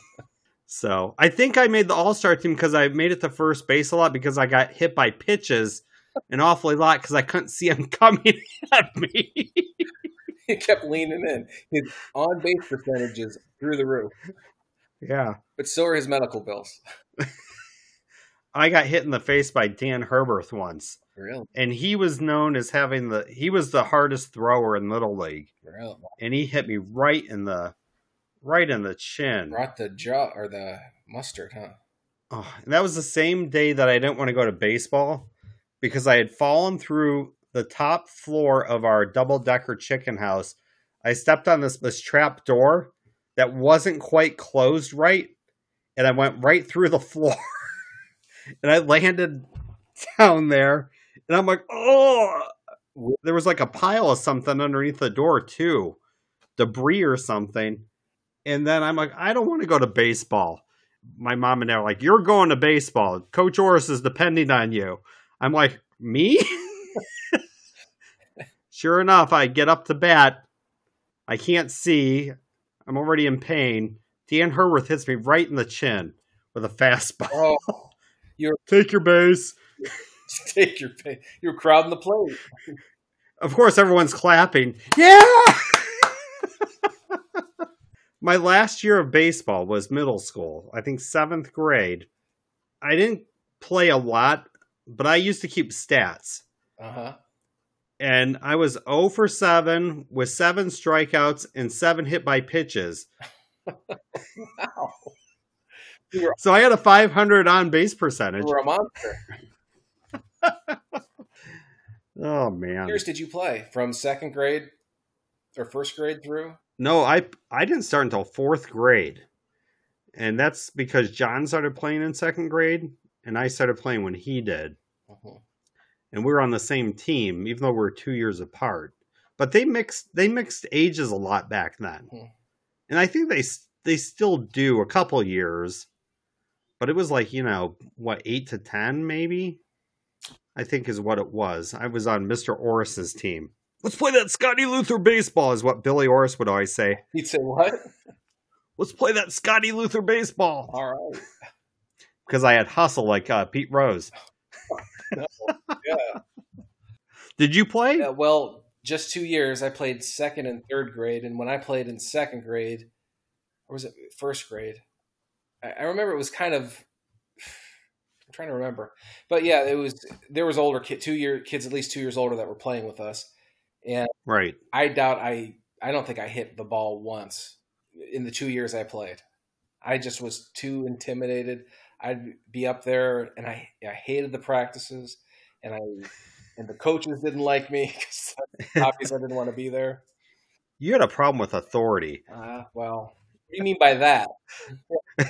so I think I made the All Star team because I made it to first base a lot because I got hit by pitches an awfully lot because I couldn't see him coming at me. he kept leaning in. His on base percentages through the roof, yeah. but so are his medical bills. I got hit in the face by Dan Herberth once. Really, And he was known as having the he was the hardest thrower in little league. really. And he hit me right in the right in the chin. Brought the jaw or the mustard, huh? Oh, and that was the same day that I didn't want to go to baseball because I had fallen through the top floor of our double decker chicken house. I stepped on this this trap door that wasn't quite closed right, and I went right through the floor, and I landed down there, and I'm like, oh, there was like a pile of something underneath the door too, debris or something, and then I'm like, I don't want to go to baseball my mom and dad are like, "You're going to baseball. Coach Orris is depending on you." I'm like, "Me?" sure enough, I get up to bat. I can't see. I'm already in pain. Dan Herworth hits me right in the chin with a fastball. Oh, Take your base. take your pay. You're crowding the plate. Of course, everyone's clapping. Yeah. My last year of baseball was middle school. I think seventh grade. I didn't play a lot, but I used to keep stats. Uh huh. And I was 0 for 7 with seven strikeouts and seven hit by pitches. Wow. So I had a 500 on base You percentage. were a monster. Oh, man. years did you play? From second grade or first grade through? No, I I didn't start until fourth grade, and that's because John started playing in second grade, and I started playing when he did, Mhm. and we were on the same team, even though we're two years apart. But they mixed they mixed ages a lot back then, Hmm. and I think they they still do a couple years, but it was like you know what eight to ten maybe, I think is what it was. I was on Mister Orris's team. Let's play that Scotty Luther baseball, is what Billy Orris would always say. He'd say, What? Let's play that Scotty Luther baseball. All right. Because I had hustle like uh, Pete Rose. Yeah. Did you play? Yeah, well, just two years. I played second and third grade, and when I played in second grade, or was it first grade? I, I remember it was kind of. Trying to remember, but yeah, it was. There was older kid, two year kids, at least two years older, that were playing with us, and Right. I doubt I. I don't think I hit the ball once in the two years I played. I just was too intimidated. I'd be up there, and I I hated the practices, and I and the coaches didn't like me because obviously I didn't want to be there. You had a problem with authority. Uh, well, what do you mean by that?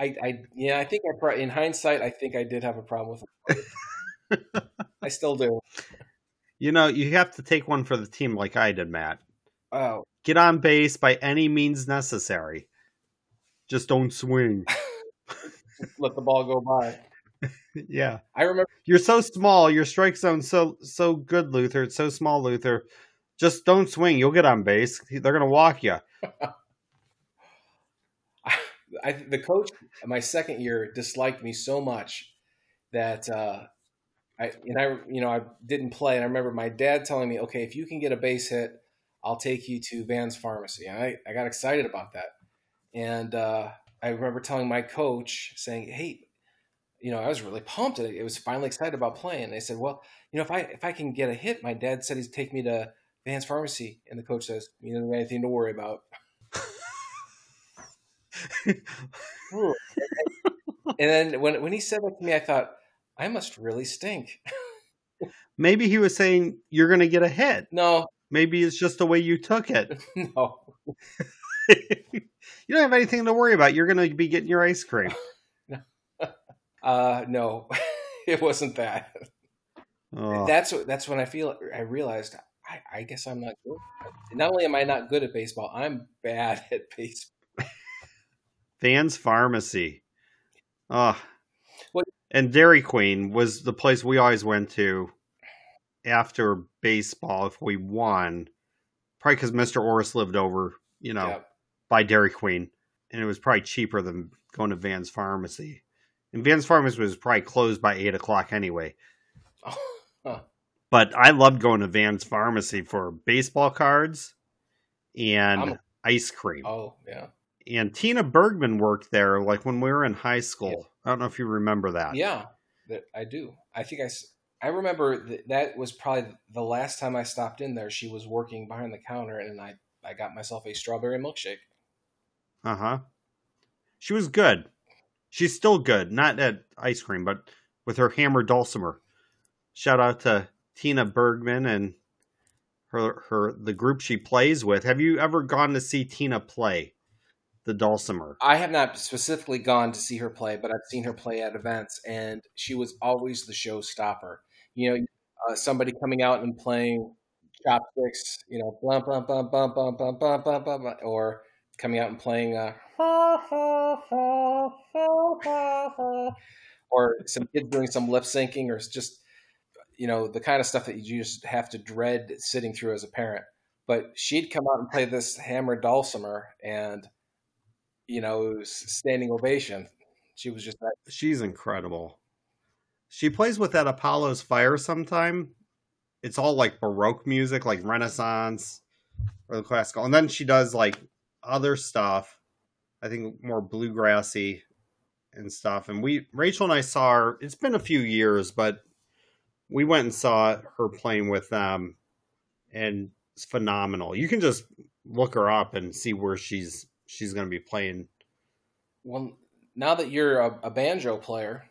I, I yeah, I think I pro- in hindsight, I think I did have a problem with it. I still do. You know, you have to take one for the team like I did, Matt. Oh, Get on base by any means necessary. Just don't swing. Let the ball go by. yeah. I remember You're so small. Your strike zone's so so good, Luther. It's so small, Luther. Just don't swing. You'll get on base. They're gonna walk you. I, the coach my second year disliked me so much that uh, I and I you know I didn't play. And I remember my dad telling me, "Okay, if you can get a base hit, I'll take you to Van's Pharmacy." And I, I got excited about that. And uh, I remember telling my coach, saying, "Hey, you know, I was really pumped. It was finally excited about playing." And they said, "Well, you know, if I if I can get a hit, my dad said he'd take me to Van's Pharmacy." And the coach says, "You don't have anything to worry about." and then when when he said that to me, I thought, I must really stink. Maybe he was saying you're gonna get a hit. No, Maybe it's just the way you took it. no. you don't have anything to worry about. You're gonna be getting your ice cream. Uh, no, it wasn't that. Oh. That's that's when I feel I realized I, I guess I'm not good. Not only am I not good at baseball, I'm bad at baseball. Van's Pharmacy. Oh. What- And Dairy Queen was the place we always went to after baseball if we won. Probably because Mr. Orris lived over, you know, Yep. by Dairy Queen. And it was probably cheaper than going to Van's Pharmacy. And Van's Pharmacy was probably closed by 8 o'clock anyway. But I loved going to Van's Pharmacy for baseball cards and ice cream. Oh yeah, and Tina Bergman worked there like when we were in high school. I don't know if you remember that. yeah. That I do. I think I, I remember that, that was probably the last time I stopped in there. She was working behind the counter, and I I got myself a strawberry milkshake. Uh huh. She was good. She's still good. Not at ice cream, but with her hammer dulcimer. Shout out to Tina Bergman and her her the group she plays with. Have you ever gone to see Tina play the dulcimer? I have not specifically gone to see her play, but I've seen her play at events, and she was always the showstopper. You know, uh, somebody coming out and playing chopsticks, you know, bum bum bum bum bum bum bum bum bum, or coming out and playing, uh, or some kids doing some lip syncing, or just you know the kind of stuff that you just have to dread sitting through as a parent. But she'd come out and play this hammer dulcimer, and you know, standing ovation. She was just that. She's incredible. She plays with that Apollo's Fire sometime. It's all like Baroque music, like Renaissance or the classical. And then she does like other stuff, I think more bluegrassy and stuff. And we, Rachel and I saw her, it's been a few years, but we went and saw her playing with them and it's phenomenal. You can just look her up and see where she's she's going to be playing Well, now that you're a, a banjo player,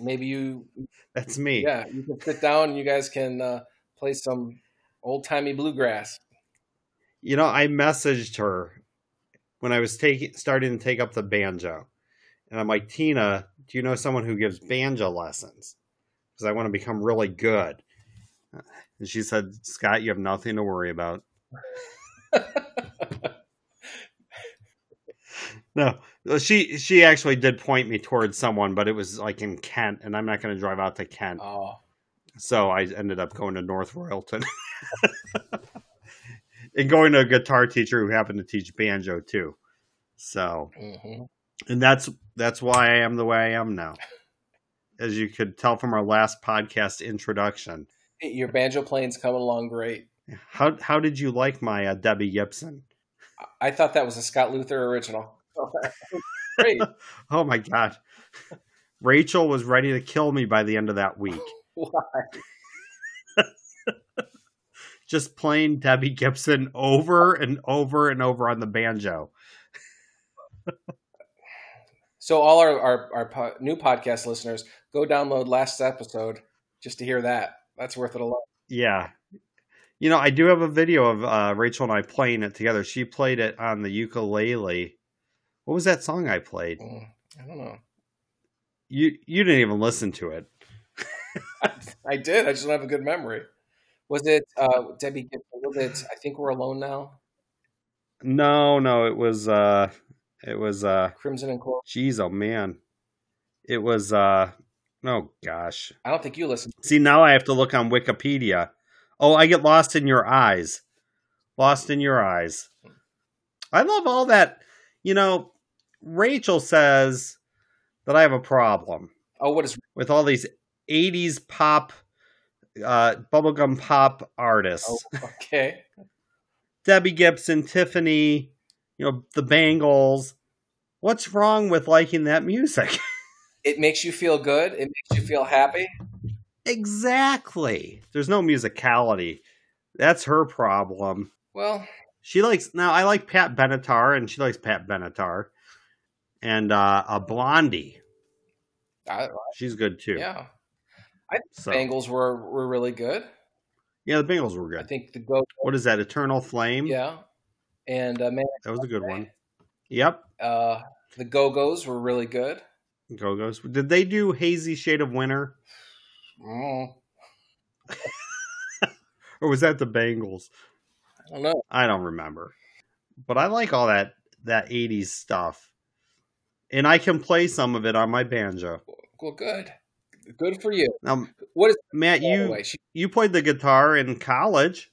maybe you, that's me yeah, you can sit down and you guys can uh, play some old timey bluegrass. You know, I messaged her when I was taking starting to take up the banjo, and I'm like, Tina, do you know someone who gives banjo lessons? Because I want to become really good. And she said, Scott, you have nothing to worry about. No, she she actually did point me towards someone, but it was like in Kent, and I'm not going to drive out to Kent. Oh, So I ended up going to North Royalton and going to a guitar teacher who happened to teach banjo too. So, hmm and that's that's why I am the way I am now. As you could tell from our last podcast introduction. your banjo playing's coming along great. How how did you like my uh, Debbie Gibson? I thought that was a Scott Luther original. great. Oh my god. Rachel was ready to kill me by the end of that week. Why? Just playing Debbie Gibson over and over and over on the banjo. So all our our, our po- new podcast listeners, go download last episode just to hear that. That's worth it alone. Yeah. You know, I do have a video of uh, Rachel and I playing it together. She played it on the ukulele. What was that song I played? Mm, I don't know. You you didn't even listen to it. I did. I just don't have a good memory. Was it uh, Debbie? Gibson? Was it? I think we're alone now. No, no, it was uh It was uh Crimson and Clover. geez, oh man. It was uh oh gosh. I don't think you listened. See now I have to look on Wikipedia. Oh, I get lost in your eyes. Lost in your eyes. I love all that. You know, Rachel says that I have a problem Oh, what is? with all these 80s pop uh bubblegum pop artists. Oh, okay. Debbie Gibson, Tiffany, you know, the Bangles. What's wrong with liking that music? It makes you feel good. It makes you feel happy. exactly. There's no musicality. That's her problem. Well, She likes now I like Pat Benatar and she likes Pat Benatar. And uh a Blondie. I, She's good too. yeah. i So, Bangles were were really good. yeah, the Bangles were good. I think the go. What is that? Eternal Flame? Yeah, and uh, man, That was a good one. Yep. uh, the Go Go's were really good. Go Go's. Did they do Hazy Shade of Winter? Mm, Or was that the Bangles? I don't know. I don't remember. But I like all that that 80s stuff. And I can play some of it on my banjo. Well, good, good for you. Now, What is Matt, you? She- you played the guitar in college.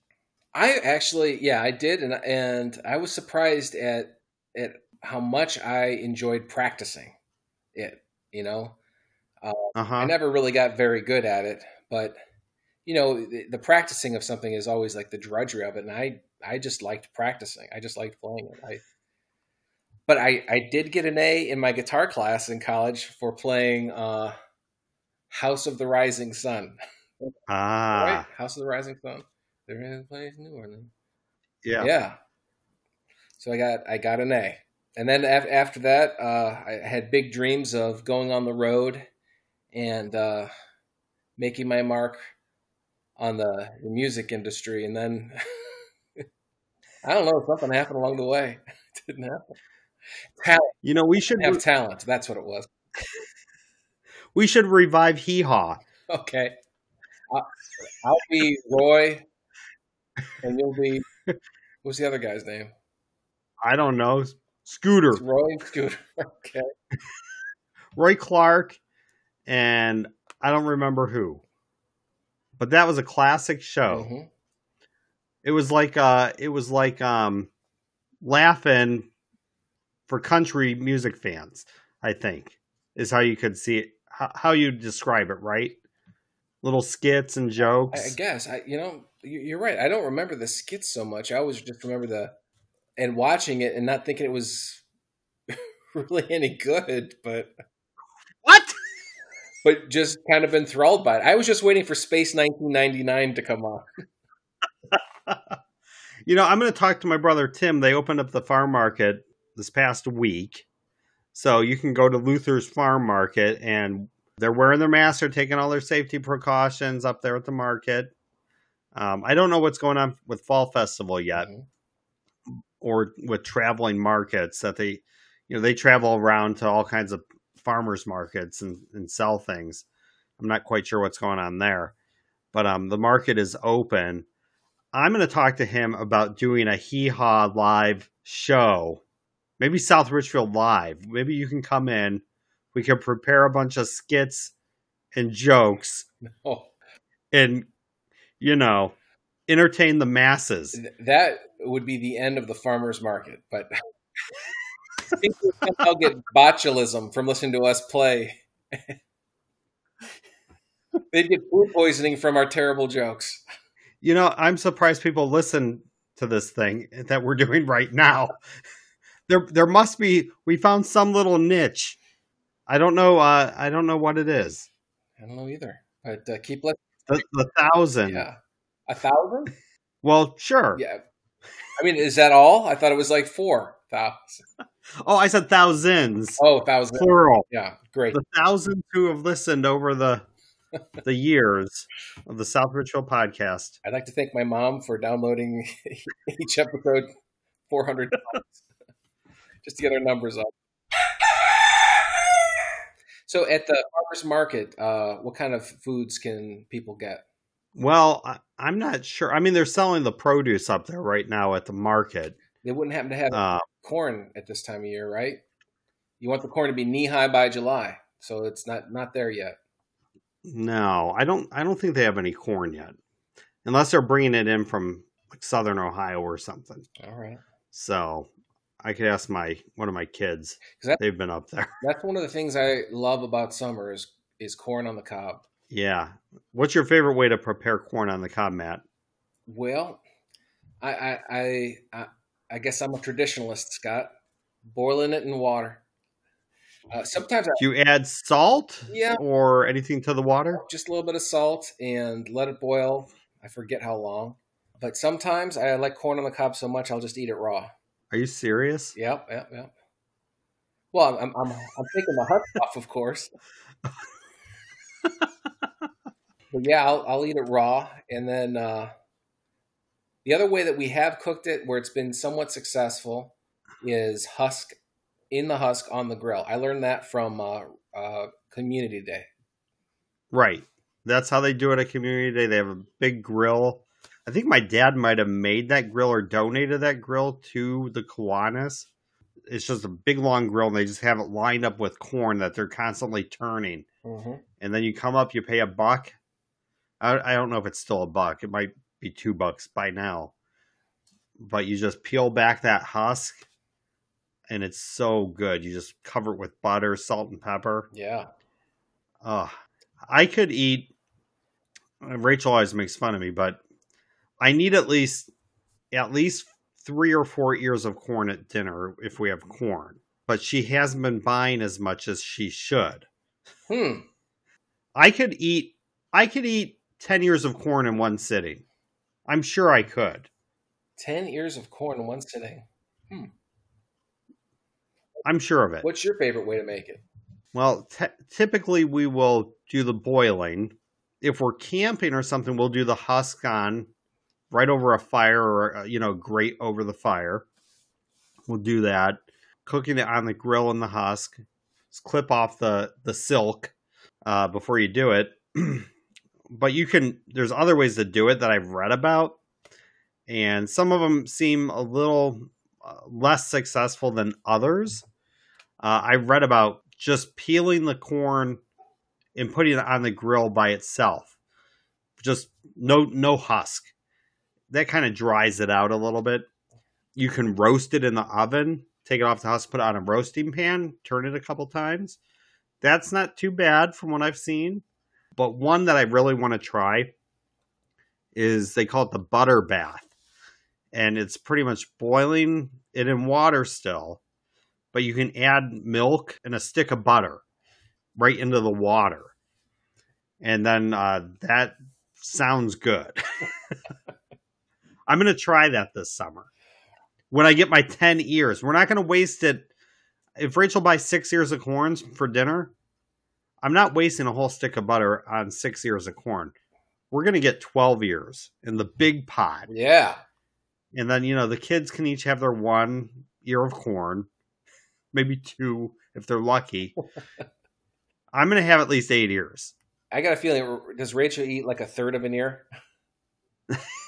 I actually, yeah, I did, and and I was surprised at at how much I enjoyed practicing it. You know, I Uh-huh. never really got very good at it, but you know, the, the practicing of something is always like the drudgery of it, and I I just liked practicing. I just liked playing it. I but I I did get an A in my guitar class in college for playing uh House of the Rising Sun. Right? Ah. House of the Rising Sun. They're in place New Orleans. Yeah. Yeah. So I got I got an A, and then af- after that, uh, I had big dreams of going on the road and uh, making my mark on the, the music industry. And then I don't know, something happened along the way. It didn't happen. Talent, You know, we should have talent. That's what it was. we should revive Hee Haw. Okay, I'll, I'll be Roy, and you'll be what's the other guy's name? I don't know. Scooter, It's Roy Scooter. Okay. Roy Clark, and I don't remember who. But that was a classic show. Mhm. It was like uh it was like um Laugh-In for country music fans, I think. Is how you could see it how, how you describe it, right? Little skits and jokes. I guess I, you know, you- you're right. I don't remember the skits so much. I always just remember the and watching it and not thinking it was really any good, but what? but just kind of enthralled by it. I was just waiting for Space 1999 to come on. you know, I'm going to talk to my brother Tim. They opened up the farm market this past week. So you can go to Luther's Farm Market and they're wearing their masks, they're taking all their safety precautions up there at the market. Um, I don't know what's going on with Fall Festival yet Mhm. or with traveling markets that they, you know, they travel around to all kinds of farmers markets and, and sell things. I'm not quite sure what's going on there, but um, the market is open. I'm going to talk to him about doing a Hee Haw live show, maybe South Richfield live. Maybe you can come in. We can prepare a bunch of skits and jokes Oh, and, you know, entertain the masses. that would be the end of the farmers market, but I think we'll get botulism from listening to us play. They'd get food poisoning from our terrible jokes. You know, I'm surprised people listen to this thing that we're doing right now. There, there must be. We found some little niche. I don't know. Uh, I don't know what it is. I don't know either, but uh, keep listening. The, the thousand. Yeah, a thousand. Well, sure. Yeah, I mean, is that all? I thought it was like four thousand. Oh, I said thousands, Oh, thousand. plural. Yeah, great. The thousands who have listened over the the years of the South Richfield podcast. I'd like to thank my mom for downloading each episode four hundred times just to get our numbers up. So, at the farmers market, uh, what kind of foods can people get? Well, I, I'm not sure. I mean, they're selling the produce up there right now at the market. They wouldn't happen to have Uh, corn at this time of year, right? You want the corn to be knee high by July, so it's not not there yet. No, I don't. I don't think they have any corn yet, unless they're bringing it in from like southern Ohio or something. All right. So I could ask my one of my kids. They've been up there. That's one of the things I love about summer is is corn on the cob. Yeah. What's your favorite way to prepare corn on the cob, Matt? Well, I I I, I, I guess I'm a traditionalist, Scott. Boiling it in water. Uh, sometimes I Do you add salt? Yeah. Or anything to the water? just a little bit of salt and let it boil. I forget how long. But sometimes I like corn on the cob so much I'll just eat it raw. Are you serious? Yep, yep, yep. Well, I'm I'm, I'm taking the husk off, of course. but yeah, I'll I'll eat it raw, and then uh, the other way that we have cooked it, where it's been somewhat successful, is husk in the husk on the grill. I learned that from uh, uh, Community Day. Right. That's how they do it at Community Day. They have a big grill. I think my dad might have made that grill or donated that grill to the Kiwanis. It's just a big long grill, and they just have it lined up with corn that they're constantly turning. Mm-hmm. And then you come up, you pay a buck. I, I don't know if it's still a buck. It might be two bucks by now. But you just peel back that husk, and it's so good. You just cover it with butter, salt, and pepper. Yeah. Uh, I could eat. Rachel always makes fun of me, but I need at least at least three or four ears of corn at dinner if we have corn. But she hasn't been buying as much as she should. Hmm. I could eat. I could eat ten ears of corn in one sitting. I'm sure I could. Ten ears of corn in one sitting. Hmm. I'm sure of it. What's your favorite way to make it? Well, t- typically we will do the boiling. If we're camping or something, we'll do the husk on right over a fire or uh, you know grate over the fire. We'll do that. Cooking it on the grill in the husk. Just clip off the the silk uh, before you do it. but you can. There's other ways to do it that I've read about, and some of them seem a little uh, less successful than others. Uh, I read about just peeling the corn and putting it on the grill by itself. Just no no husk. That kind of dries it out a little bit. You can roast it in the oven, take it off the house, put it on a roasting pan, turn it a couple times. That's not too bad from what I've seen. But one that I really want to try is they call it the butter bath. And it's pretty much boiling it in water still but you can add milk and a stick of butter right into the water. And then uh, that sounds good. I'm going to try that this summer when I get my 10 ears. We're not going to waste it. If Rachel buys six ears of corns for dinner, I'm not wasting a whole stick of butter on six ears of corn. We're going to get 12 ears in the big pot. Yeah. And then, you know, the kids can each have their one ear of corn, maybe two if they're lucky. I'm going to have at least eight ears. I got a feeling. Does Rachel eat like a third of an ear?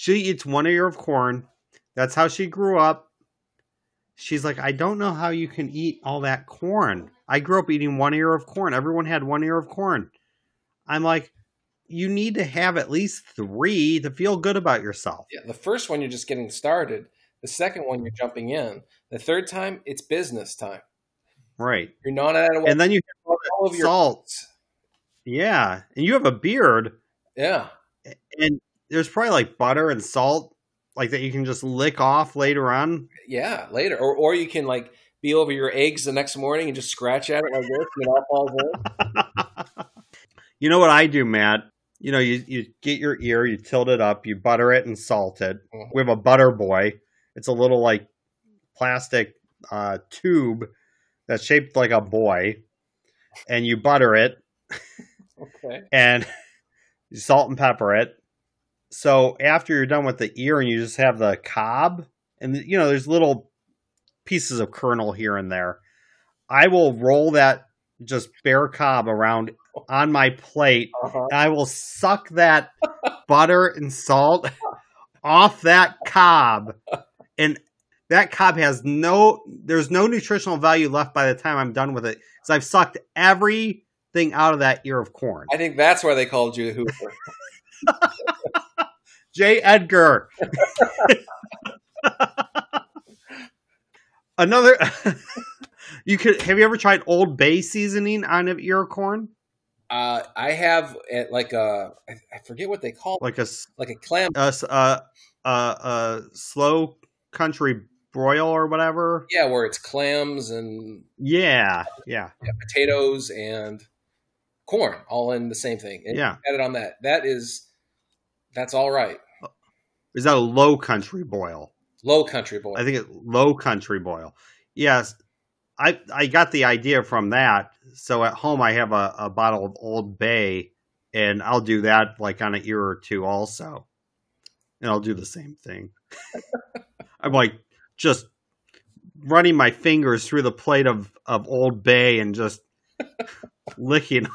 She eats one ear of corn. That's how she grew up. She's like, I don't know how you can eat all that corn. I grew up eating one ear of corn. Everyone had one ear of corn. I'm like, you need to have at least three to feel good about yourself. Yeah. The first one you're just getting started. The second one you're jumping in. The third time it's business time. Right. You're not at a And then you have all of your salt. Yeah. And you have a beard. Yeah. and there's probably like butter and salt like that you can just lick off later on. Yeah. Later, or or you can like be over your eggs the next morning and just scratch at it like this, and it all falls in. you know what I do, Matt? You know, you, you get your ear, you tilt it up, you butter it and salt it. Mhm. We have a butter boy. It's a little like plastic uh, tube that's shaped like a boy, and you butter it Okay. and you salt and pepper it. So after you're done with the ear and you just have the cob, and you know, there's little pieces of kernel here and there. I will roll that just bare cob around on my plate. Uh-huh. And I will suck that butter and salt off that cob. And that cob has no there's no nutritional value left by the time I'm done with it because I've sucked everything out of that ear of corn. I think that's why they called you the Hoover. J. Edgar. Another. you could have you ever tried Old Bay seasoning on an ear corn? Uh, I have at like a I forget what they call it, Like a like a clam. a, a, a, a slow country broil or whatever. Yeah, where it's clams and Yeah, yeah, yeah, potatoes and corn all in the same thing. And yeah. Add it on that. That is that's all right. Is that a low country boil? Low country boil. I think it low country boil. Yes, I I got the idea from that. So at home I have a, a bottle of Old Bay, and I'll do that like on an ear or two also, and I'll do the same thing. I'm like just running my fingers through the plate of of Old Bay and just licking,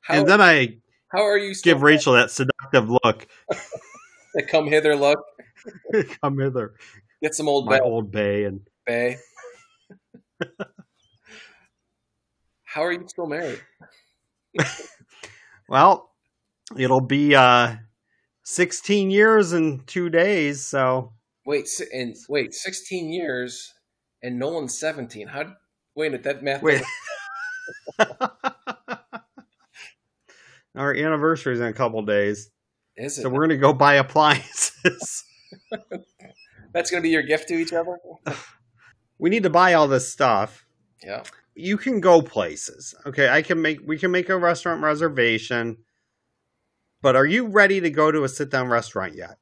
how, and then I how are you give Rachel that seductive look. to come hither? Look, Come hither, get some old my Bay. Old Bay, and Bay. how are you still married? Well, it'll be uh 16 years in 2 days, so Wait, and wait, sixteen years, and Nolan's seventeen. How? Wait, that math. wait. Our anniversary is in a couple days, Is it? so we're going to go buy appliances. That's going to be your gift to each other. we need to buy all this stuff. Yeah. You can go places. Okay, I can make we can make a restaurant reservation. But are you ready to go to a sit-down restaurant yet?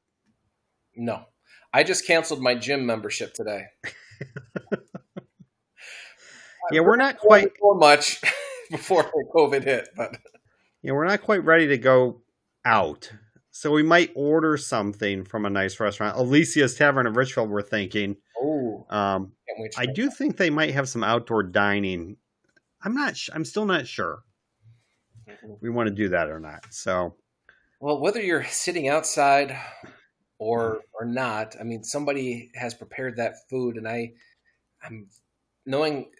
No, I just canceled my gym membership today. Yeah, we're not quite so much before COVID hit, but Yeah, we're not quite ready to go out. So we might order something from a nice restaurant. Alicia's Tavern in Richfield, we're thinking. oh, Um, can't wait. to I do think they might have some outdoor dining. I'm not. Sh- I'm still not sure that. Mhm. we want to do that or not. So Well, whether you're sitting outside or or not, I mean, somebody has prepared that food, and I, I'm knowing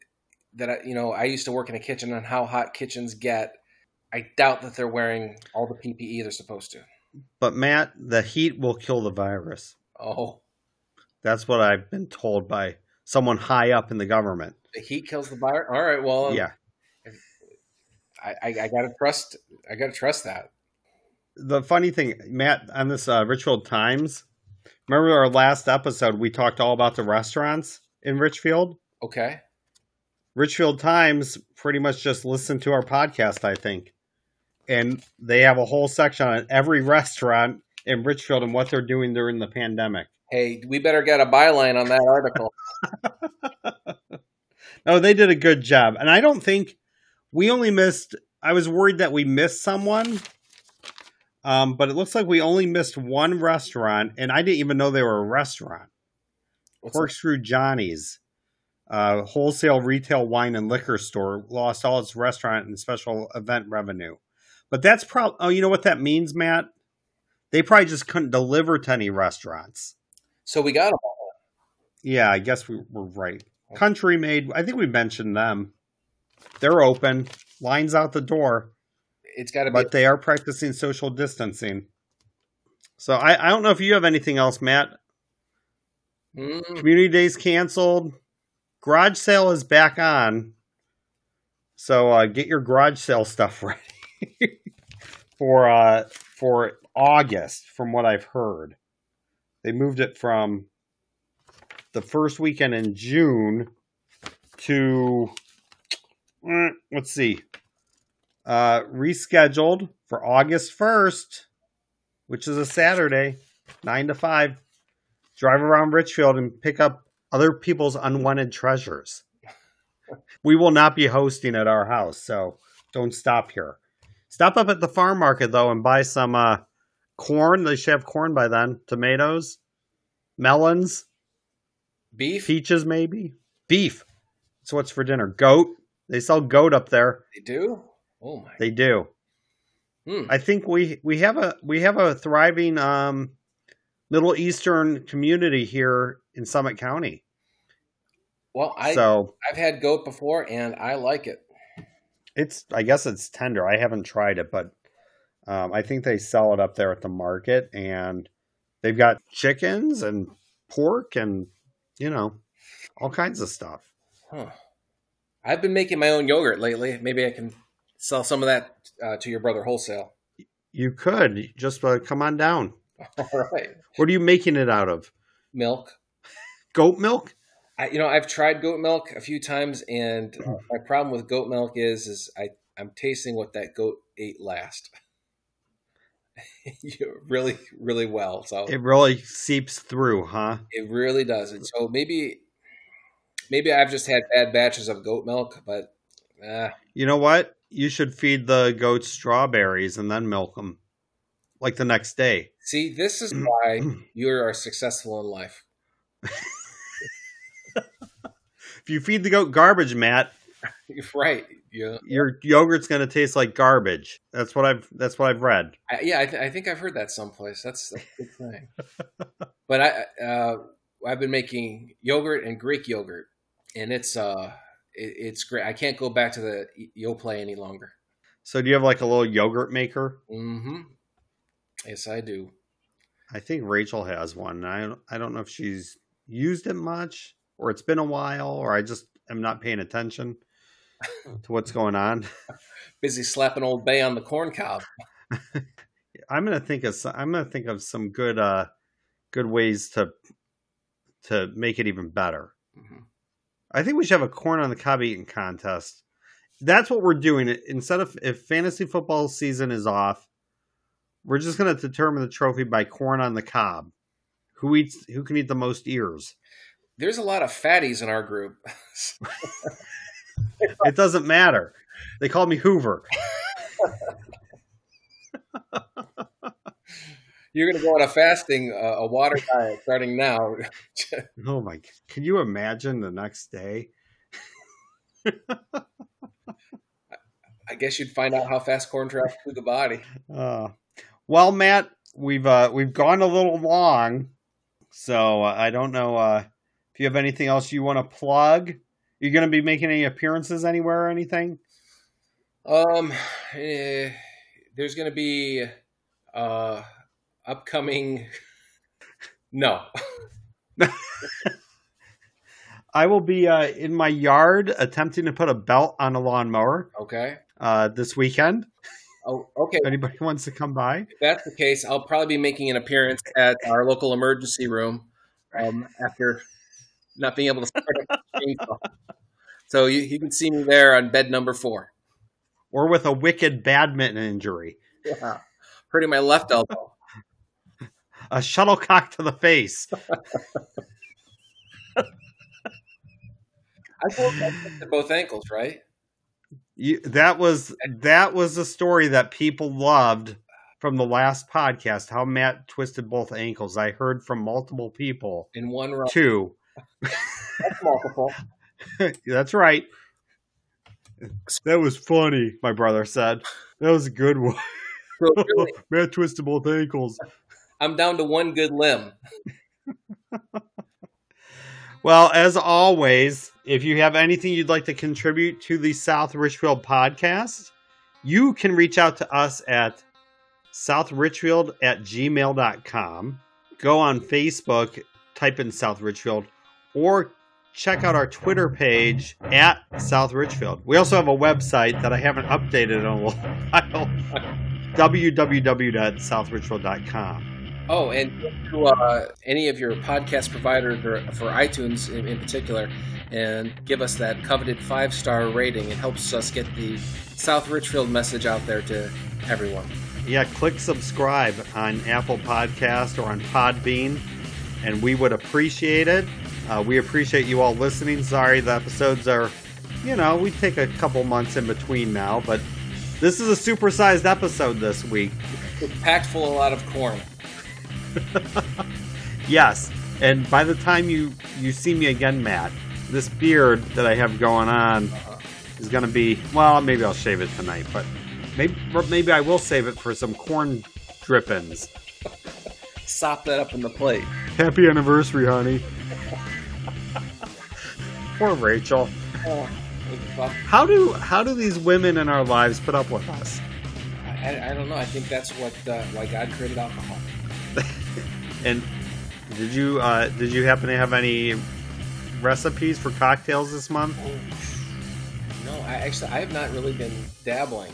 that I, you know, I used to work in a kitchen and how hot kitchens get. I doubt that they're wearing all the PPE they're supposed to. but Matt, the heat will kill the virus. Oh, That's what I've been told by someone high up in the government. the heat kills the virus. All right, well, Yeah. I, I, I gotta trust. I gotta trust that. The funny thing, Matt, on this uh, Richfield Times, remember our last episode? We talked all about the restaurants in Richfield. Okay. Richfield Times pretty much just listened to our podcast, I think. And they have a whole section on every restaurant in Richfield and what they're doing during the pandemic. Hey, we better get a byline on that article. No, they did a good job. And I don't think we only missed, I was worried that we missed someone. Um, but it looks like we only missed one restaurant, and I didn't even know they were a restaurant. What's that? Corkscrew Johnny's, uh, wholesale retail wine and liquor store, lost all its restaurant and special event revenue. But that's probably, oh, you know what that means, Matt? They probably just couldn't deliver to any restaurants. So we got them. Yeah, I guess we were right. Country Maid, I think we mentioned them. They're open, lines out the door, It's got to be. but they are practicing social distancing. So I, I don't know if you have anything else, Matt. Mm, Community Day's canceled. Garage sale is back on. So uh, get your garage sale stuff ready for uh, for August, from what I've heard. They moved it from the first weekend in June to eh, let's see, uh, rescheduled for August first, which is a Saturday, nine to five drive around Richfield and pick up other people's unwanted treasures. We will not be hosting at our house, so don't stop here. Stop up at the farm market though and buy some uh, corn. They should have corn by then. Tomatoes, melons, beef. peaches, maybe beef. So what's for dinner? Goat. They sell goat up there. They do. Oh my. They do. Hmm. I think we we have a we have a thriving um Middle Eastern community here in Summit County. Well, I so I've had goat before and I like it. It's I guess it's tender. I haven't tried it, but um, I think they sell it up there at the market, and they've got chickens and pork and you know all kinds of stuff. Huh. I've been making my own yogurt lately. Maybe I can sell some of that uh, to your brother wholesale. You could just uh, come on down. All right. What are you making it out of? Milk. Goat milk? I, you know, I've tried goat milk a few times, and my problem with goat milk is, is I I'm tasting what that goat ate last. really, really well. So It really seeps through, huh? it really does. And so maybe, maybe I've just had bad batches of goat milk, but uh, You know what? You should feed the goats strawberries and then milk them, like the next day. see, this is why you are successful in life. If you feed the goat garbage, Matt, right. Yeah, your yogurt's going to taste like garbage. That's what I've. That's what I've read. I, yeah. I, th- I think I've heard that someplace. That's, that's a good thing. but I, uh, I've been making yogurt and Greek yogurt, and it's uh, it, it's great. I can't go back to the Yoplait any longer. So, do you have like a little yogurt maker? Mm-hmm. Yes, I do. I think Rachel has one. I don't, I don't know if she's used it much, or it's been a while, or I just am not paying attention to what's going on. Busy slapping Old Bay on the corn cob. I'm gonna think of some, I'm gonna think of some good uh good ways to to make it even better. Mhm. I think we should have a corn on the cob eating contest. That's what we're doing. Instead of if fantasy football season is off, we're just gonna determine the trophy by corn on the cob. Who eats who can eat the most ears? There's a lot of fatties in our group. It doesn't matter. They call me Hoover. You're going to go on a fasting, uh, a water diet starting now. Oh my can you imagine the next day? I guess you'd find out how fast corn travels through the body. Uh, well, Matt, we've uh, we've gone a little long, so uh, I don't know uh, if you have anything else you want to plug. you're going to be making any appearances anywhere or anything? Um, eh, there's going to be uh, upcoming. No, I will be uh, in my yard attempting to put a belt on a lawnmower okay. uh, this weekend. Oh, okay. If anybody wants to come by, If that's the case, I'll probably be making an appearance at our local emergency room um, after not being able to start a chainsaw. So you, you can see me there on bed number four, or with a wicked badminton injury, yeah. hurting my left elbow. a shuttlecock to the face. I told you both ankles, right? You, that was that was a story that people loved from the last podcast. How Matt twisted both ankles. I heard from multiple people In one row. too. That's multiple. That's right. That was funny. My brother said that was a good one. So really, Matt twisted both ankles. I'm down to one good limb. Well, as always, if you have anything you'd like to contribute to the South Richfield podcast, you can reach out to us at southrichfield at gmail.com. Go on Facebook, type in South Richfield, or check out our Twitter page at South Richfield. We also have a website that I haven't updated in a while www.southrichfield.com. Oh, and to uh, any of your podcast providers or for iTunes in, in particular, and give us that coveted five star rating. It helps us get the South Richfield message out there to everyone. Yeah, click subscribe on Apple Podcast or on Podbean, and we would appreciate it. Uh, we appreciate you all listening. Sorry, the episodes are, you know, we take a couple months in between now, but this is a supersized episode this week. It's packed full of a lot of corn. Yes, and by the time you you see me again, Matt, this beard that I have going on is going to be well. Maybe I'll shave it tonight, but maybe maybe I will save it for some corn drippings. sop that up in the plate. Happy anniversary, honey. Poor Rachel. Oh, How do how do these women in our lives put up with us? I, I don't know. I think that's what uh, why God created alcohol. And did you uh, did you happen to have any recipes for cocktails this month? No, I actually I have not really been dabbling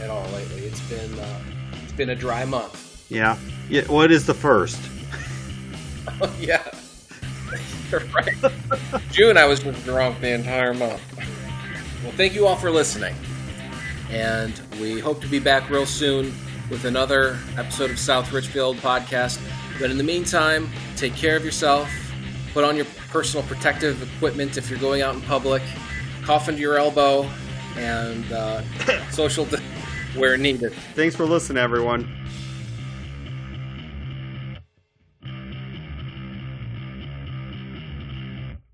at all lately. It's been uh, it's been a dry month. Yeah. Yeah. What is the first? Oh yeah, You're right. June I was drunk the entire month. Well, thank you all for listening, and we hope to be back real soon with another episode of South Richfield podcast. But in the meantime, take care of yourself. Put on your personal protective equipment if you're going out in public. Cough into your elbow, and uh, social di- where needed. Thanks for listening, everyone.